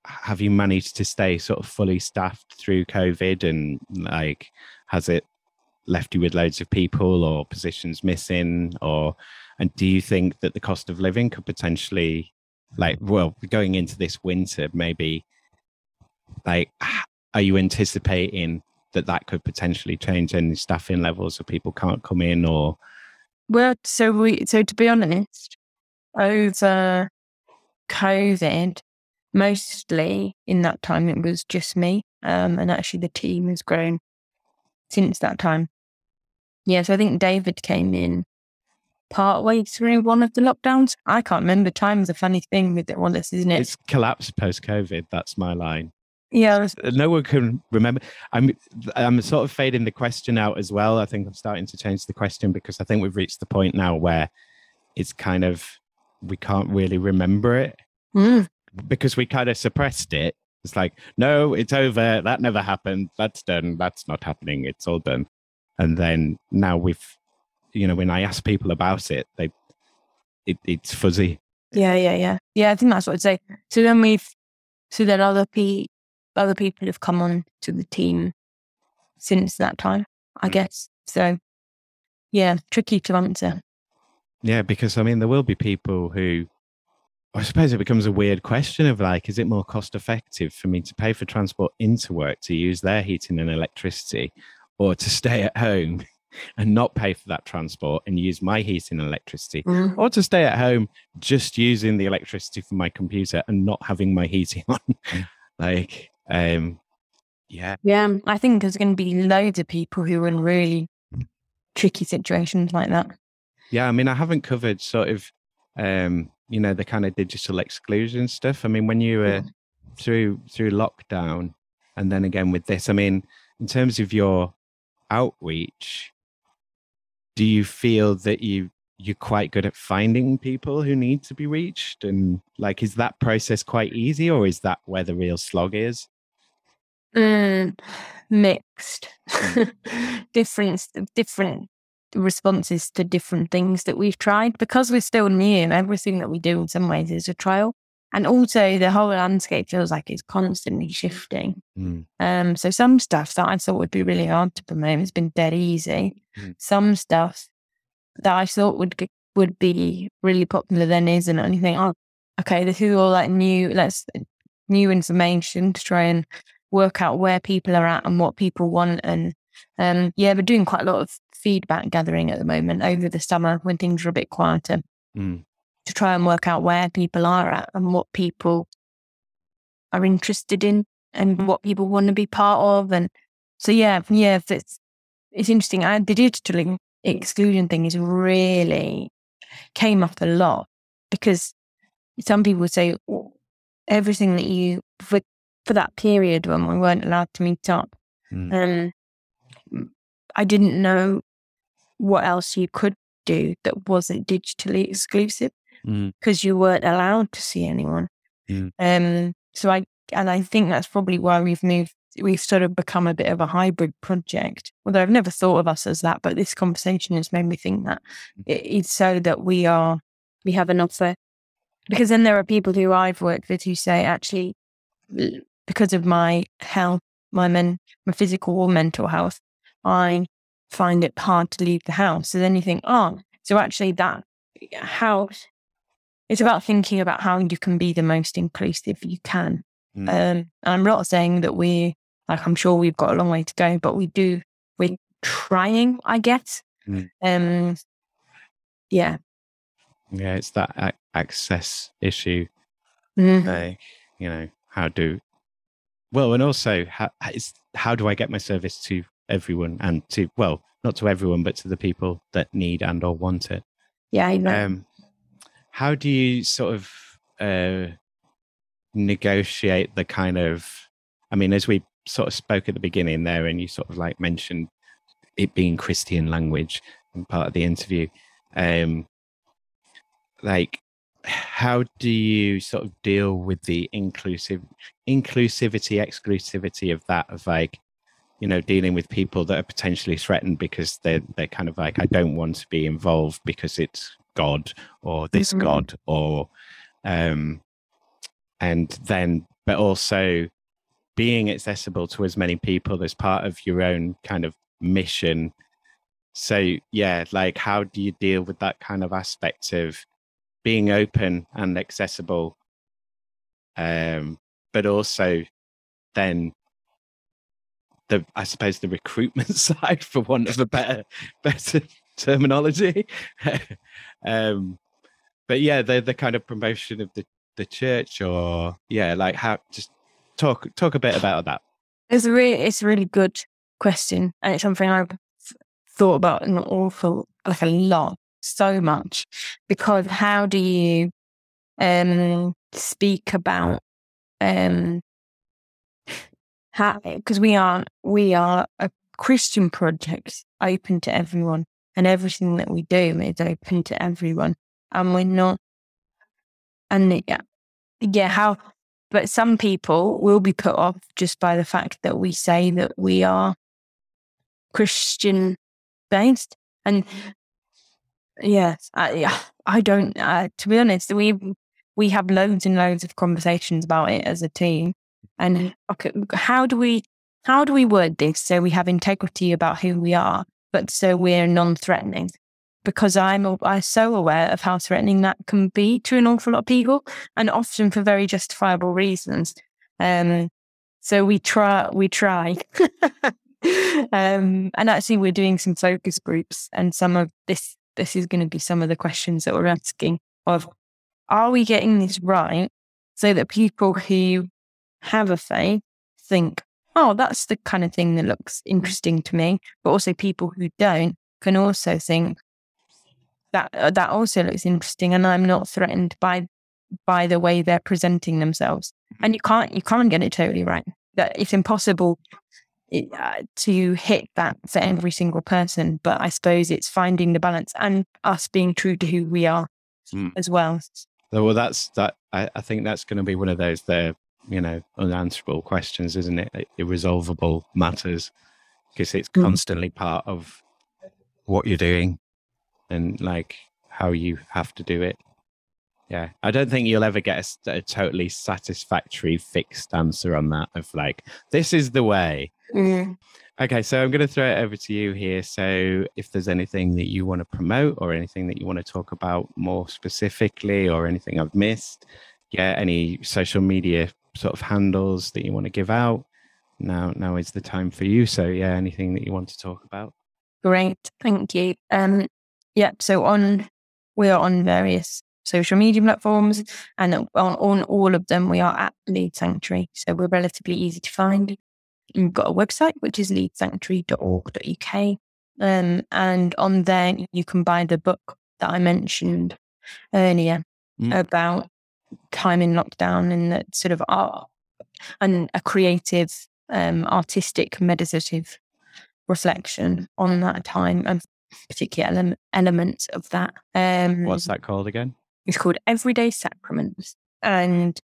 have you managed to stay sort of fully staffed through COVID, and like, has it left you with loads of people or positions missing, or and do you think that the cost of living could potentially like well going into this winter maybe like are you anticipating that that could potentially change any staffing levels so people can't come in or? Well, so we so to be honest, over COVID, mostly in that time it was just me. Um, and actually the team has grown since that time. Yeah, so I think David came in partway through one of the lockdowns. I can't remember. Time's a funny thing with all this, isn't it? It's collapsed post COVID. That's my line. Yeah, was, no one can remember. I'm I'm sort of fading the question out as well. I think I'm starting to change the question because I think we've reached the point now where it's kind of we can't really remember it mm. Because we kind of suppressed it. It's like, no, it's over. That never happened. That's done. That's not happening. It's all done. And then now we've, you know, when I ask people about it, they, it, it's fuzzy. Yeah, yeah, yeah, yeah. I think that's what I'd say. So then we've, so then other people other people have come on to the team since that time, I mm. guess. So, yeah, tricky to answer. Yeah, because I mean, there will be people who, I suppose it becomes a weird question of like, is it more cost effective for me to pay for transport into work to use their heating and electricity or to stay at home [laughs] and not pay for that transport and use my heating and electricity mm. or to stay at home just using the electricity for my computer and not having my heating [laughs] on? like, um, yeah. Yeah. I think there's going to be loads of people who are in really tricky situations like that. Yeah. I mean, I haven't covered sort of, um, you know, the kind of digital exclusion stuff. I mean, when you were through through lockdown, and then again with this, I mean, in terms of your outreach, do you feel that you you're quite good at finding people who need to be reached and like is that process quite easy or is that where the real slog is Mm, mixed. [laughs] different, different responses to different things that we've tried because we're still new. and Everything that we do in some ways is a trial. And also the whole landscape feels like it's constantly shifting. Mm. Um, so some stuff that I thought would be really hard to promote has been dead easy. Mm. Some stuff that I thought would would be really popular then isn't. And you think, oh, okay, this is all like new, let's new information to try and work out where people are at and what people want. And um, yeah, we're doing quite a lot of feedback gathering at the moment over the summer when things are a bit quieter mm. to try and work out where people are at and what people are interested in and what people want to be part of. And so, yeah, yeah, it's, it's interesting. I, the digital exclusion thing is really came up a lot because some people say well, everything that you for for that period when we weren't allowed to meet up. Mm. Um, I didn't know what else you could do that wasn't digitally exclusive because mm. you weren't allowed to see anyone. Mm. Um, so I and I think that's probably why we've moved. We've sort of become a bit of a hybrid project. Although I've never thought of us as that, but this conversation has made me think that mm. it's so that we are we have an offer because then there are people who I've worked with who say actually because of my health, my men, my physical or mental health, I find it hard to leave the house. So then you think, oh, so actually that house, it's about thinking about how you can be the most inclusive you can. Mm. Um, and I'm not saying that we, like, I'm sure we've got a long way to go, but we do, we're trying, I guess. Mm. Um, yeah. Yeah, it's that a- access issue. Mm. Like, you know, how do well, and also how, how do I get my service to everyone and to well, not to everyone, but to the people that need and or want it. Yeah, I know. Um, how do you sort of uh, negotiate the kind of? I mean, as we sort of spoke at the beginning there, and you sort of like mentioned it being Christian language in part of the interview. Um, like how do you sort of deal with the inclusive inclusivity exclusivity of that of like you know dealing with people that are potentially threatened because they're they're kind of like i don't want to be involved because it's god or this mm-hmm. god or um and then but also being accessible to as many people as part of your own kind of mission so yeah like how do you deal with that kind of aspect of being open and accessible, um, but also then the I suppose the recruitment [laughs] side, for want of a better better terminology. [laughs] um, but yeah, the the kind of promotion of the the church or yeah, like how just talk talk a bit about that. It's a really, it's a really good question, and it's something I've thought about an awful, like a lot, so much, because how do you um speak about um because we are we are a Christian project open to everyone, and everything that we do is open to everyone, and we're not. And yeah, yeah, how? But some people will be put off just by the fact that we say that we are Christian based, and yes, I, yeah, I don't. Uh, to be honest, we we have loads and loads of conversations about it as a team, and okay, how do we how do we word this so we have integrity about who we are, but so we're non-threatening? Because I'm I'm so aware of how threatening that can be to an awful lot of people, and often for very justifiable reasons. Um, so we try we try. [laughs] um, and actually, we're doing some focus groups, and some of this this is going to be some of the questions that we're asking of are we getting this right so that people who have a faith think, oh, that's the kind of thing that looks interesting to me, but also people who don't can also think that uh, that also looks interesting, and I'm not threatened by by the way they're presenting themselves. And you can't you can't get it totally right. That it's impossible uh, to hit that for every single person. But I suppose it's finding the balance and us being true to who we are mm. as well. Well, that's that. I, I think that's going to be one of those there, you know, unanswerable questions, isn't it? Irresolvable matters because it's mm. constantly part of what you're doing and like how you have to do it. Yeah, I don't think you'll ever get a, a, totally satisfactory fixed answer on that of like, this is the way. Mm. Okay, so I'm going to throw it over to you here. So, if there's anything that you want to promote or anything that you want to talk about more specifically or anything I've missed, yeah, any social media sort of handles that you want to give out, now now is the time for you. So, yeah, anything that you want to talk about? Great, thank you. Um, yeah, so on we are on various social media platforms, and on, on all of them, we are at Leeds Sanctuary. So we're relatively easy to find. We've got a website, which is leedssanctuary.org.uk. Um, and on there, you can buy the book that I mentioned earlier mm. about time in lockdown and that sort of art and a creative, um, artistic, meditative reflection on that time and particular ele- elements of that. Um, What's that called again? It's called Everyday Sacraments. And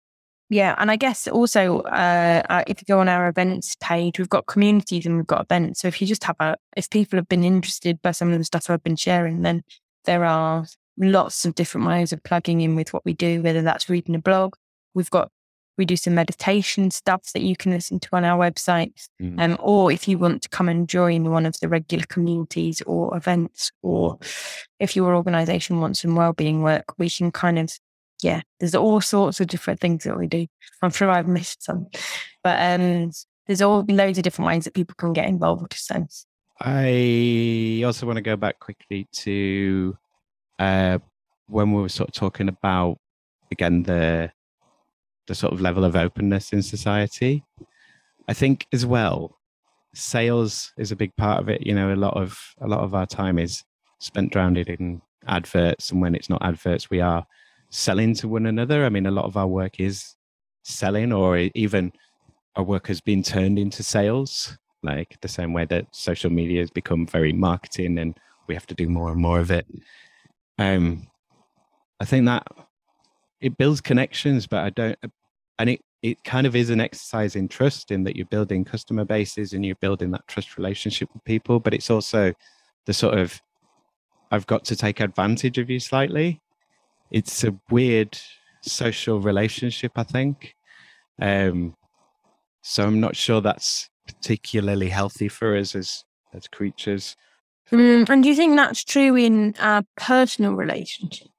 yeah, and I guess also uh, uh, if you go on our events page, we've got communities and we've got events. So if you just have a, if people have been interested by some of the stuff I've been sharing, then there are lots of different ways of plugging in with what we do, whether that's reading a blog. We've got we do some meditation stuff that you can listen to on our website. Mm. Um, or if you want to come and join one of the regular communities or events, or if your organization wants some well-being work, we can kind of, yeah, there's all sorts of different things that we do. I'm sure I've missed some, but um, there's all loads of different ways that people can get involved. So I also want to go back quickly to uh, when we were sort of talking about again the the sort of level of openness in society. I think as well, sales is a big part of it. You know, a lot of a lot of our time is spent drowned in adverts, and when it's not adverts, we are selling to one another. I mean, a lot of our work is selling, or even our work has been turned into sales. Like the same way that social media has become very marketing, and we have to do more and more of it. Um, I think that it builds connections, but I don't and it it kind of is an exercise in trust in that you're building customer bases and you're building that trust relationship with people but it's also the sort of i've got to take advantage of you slightly. It's a weird social relationship i think. Um so i'm not sure that's particularly healthy for us as as creatures mm, and do you think that's true in our personal relationships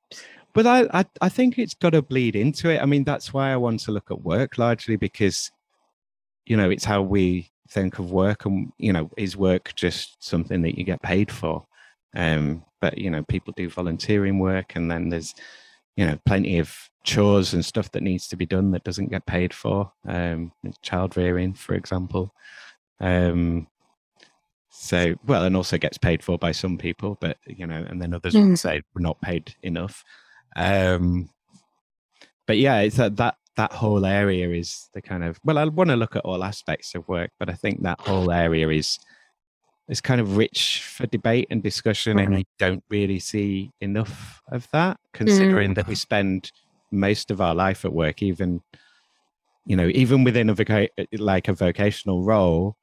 but I, I, I think it's got to bleed into it. I mean, that's why I want to look at work largely because, you know, it's how we think of work, and you know, is work just something that you get paid for? Um, but you know, people do volunteering work, and then there's, you know, plenty of chores and stuff that needs to be done that doesn't get paid for. Um, child rearing, for example. Um, so well, and also gets paid for by some people, but you know, and then others Mm. would say we're not paid enough. Um, but yeah, it's that that that whole area is the kind of well, I want to look at all aspects of work, but I think that whole area is is kind of rich for debate and discussion, and I don't really see enough of that, considering that we spend most of our life at work, even you know, even within a voca- like a vocational role,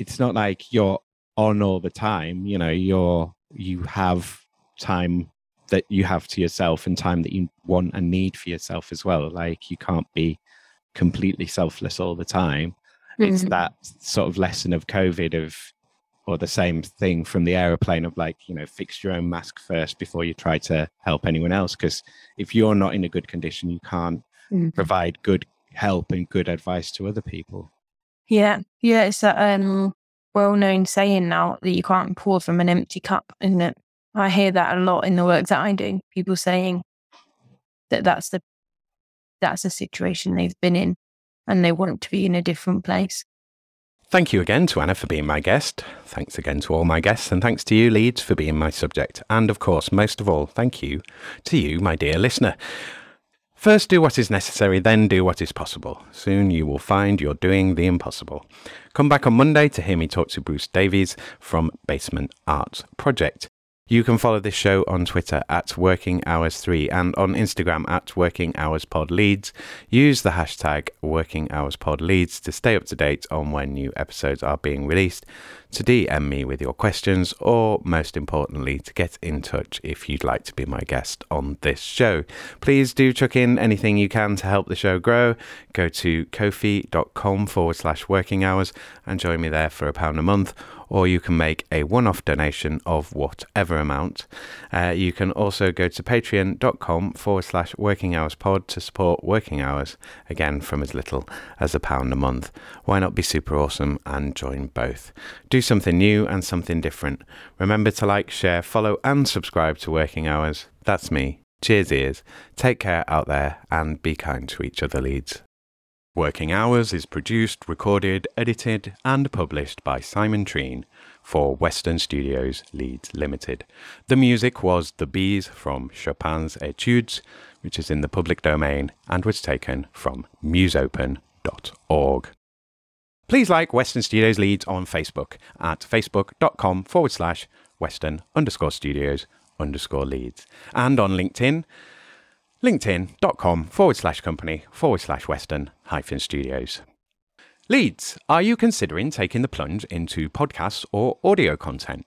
it's not like you're on all the time. You know, you're you have time that you have to yourself and time that you want and need for yourself as well. Like you can't be completely selfless all the time. It's Mhm. that sort of lesson of COVID of or the same thing from the aeroplane of like, you know, fix your own mask first before you try to help anyone else. Because if you're not in a good condition, you can't Mhm. provide good help and good advice to other people. Yeah, yeah, it's that um well-known saying now that you can't pour from an empty cup, isn't it? I hear that a lot in the work that I do. People saying that that's the that's the situation they've been in, and they want to be in a different place. Thank you again to Anna for being my guest. Thanks again to all my guests, and thanks to you, Leeds, for being my subject. And of course, most of all, thank you to you, my dear listener. First, do what is necessary, then do what is possible. Soon you will find you're doing the impossible. Come back on Monday to hear me talk to Bruce Davies from Basement Arts Project. You can follow this show on Twitter at Working Hours 3 and on Instagram at Working Hours Pod Leeds. Use the hashtag Working Hours Pod Leeds to stay up to date on when new episodes are being released, to DM me with your questions, or most importantly, to get in touch if you'd like to be my guest on this show. Please do chuck in anything you can to help the show grow. Go to kofi.com forward slash working hours and join me there for a pound a month or you can make a one off donation of whatever amount. Uh, you can also go to patreon.com forward slash working hours pod to support working hours, again from as little as a pound a month. Why not be super awesome and join both? Do something new and something different. Remember to like, share, follow, and subscribe to Working Hours. That's me. Cheers, ears. Take care out there and be kind to each other, Leeds. Working Hours is produced, recorded, edited, and published by Simon Treen for Western Studios Leeds Limited. The music was The Bees from Chopin's Etudes, which is in the public domain and was taken from musopen.org. Please like Western Studios Leeds on Facebook at facebook.com forward slash western underscore studios underscore leeds and on LinkedIn linkedin.com forward slash company forward slash western hyphen studios. Leeds, are you considering taking the plunge into podcasts or audio content?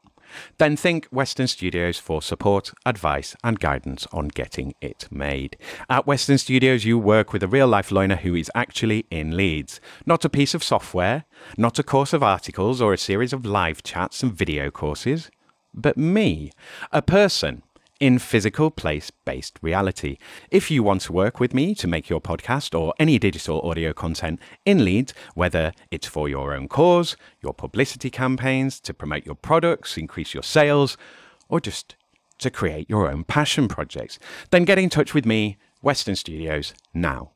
Then think Western Studios for support, advice, and guidance on getting it made. At Western Studios, you work with a real life loiner who is actually in Leeds. Not a piece of software, not a course of articles or a series of live chats and video courses, but me, a person in physical place based reality. If you want to work with me to make your podcast or any digital audio content in Leeds, whether it's for your own cause, your publicity campaigns, to promote your products, increase your sales, or just to create your own passion projects, then get in touch with me, Western Studios, now.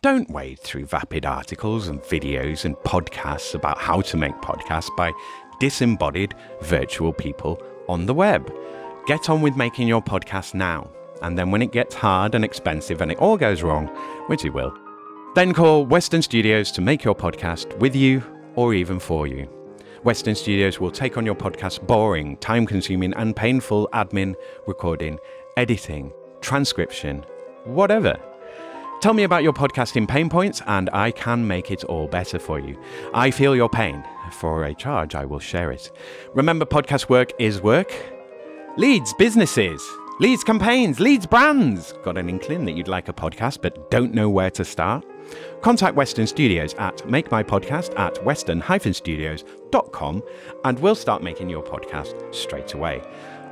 Don't wade through vapid articles and videos and podcasts about how to make podcasts by disembodied virtual people on the web. Get on with making your podcast now, and then when it gets hard and expensive and it all goes wrong, which it will, then call Western Studios to make your podcast with you or even for you. Western Studios will take on your podcast's boring, time consuming, and painful admin, recording, editing, transcription, whatever. Tell me about your podcasting pain points, and I can make it all better for you. I feel your pain. For a charge, I will share it. Remember, podcast work is work. Leeds businesses, Leeds campaigns, Leeds brands. Got an inkling that you'd like a podcast but don't know where to start? Contact Western Studios at makemypodcast at western-studios.com and we'll start making your podcast straight away.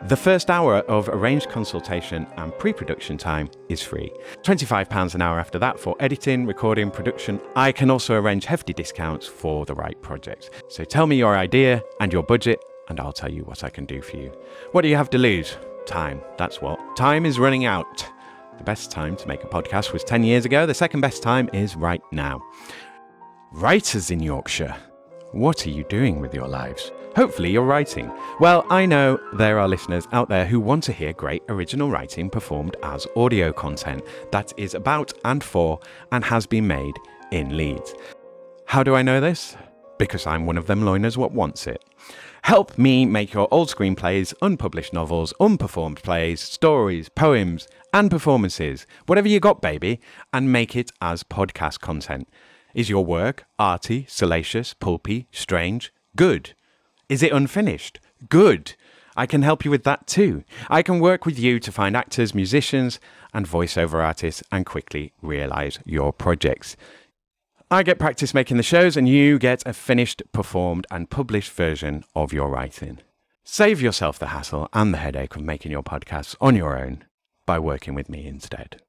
The first hour of arranged consultation and pre production time is free. £25 an hour after that for editing, recording, production. I can also arrange hefty discounts for the right project. So tell me your idea and your budget, and I'll tell you what I can do for you. What do you have to lose? Time, that's what. Time is running out. The best time to make a podcast was 10 years ago. The second best time is right now. Writers in Yorkshire, what are you doing with your lives? Hopefully, you're writing. Well, I know there are listeners out there who want to hear great original writing performed as audio content that is about and for and has been made in Leeds. How do I know this? Because I'm one of them loiners what wants it. Help me make your old screenplays, unpublished novels, unperformed plays, stories, poems, and performances, whatever you got, baby, and make it as podcast content. Is your work arty, salacious, pulpy, strange? Good. Is it unfinished? Good. I can help you with that too. I can work with you to find actors, musicians, and voiceover artists and quickly realize your projects. I get practice making the shows, and you get a finished, performed, and published version of your writing. Save yourself the hassle and the headache of making your podcasts on your own by working with me instead.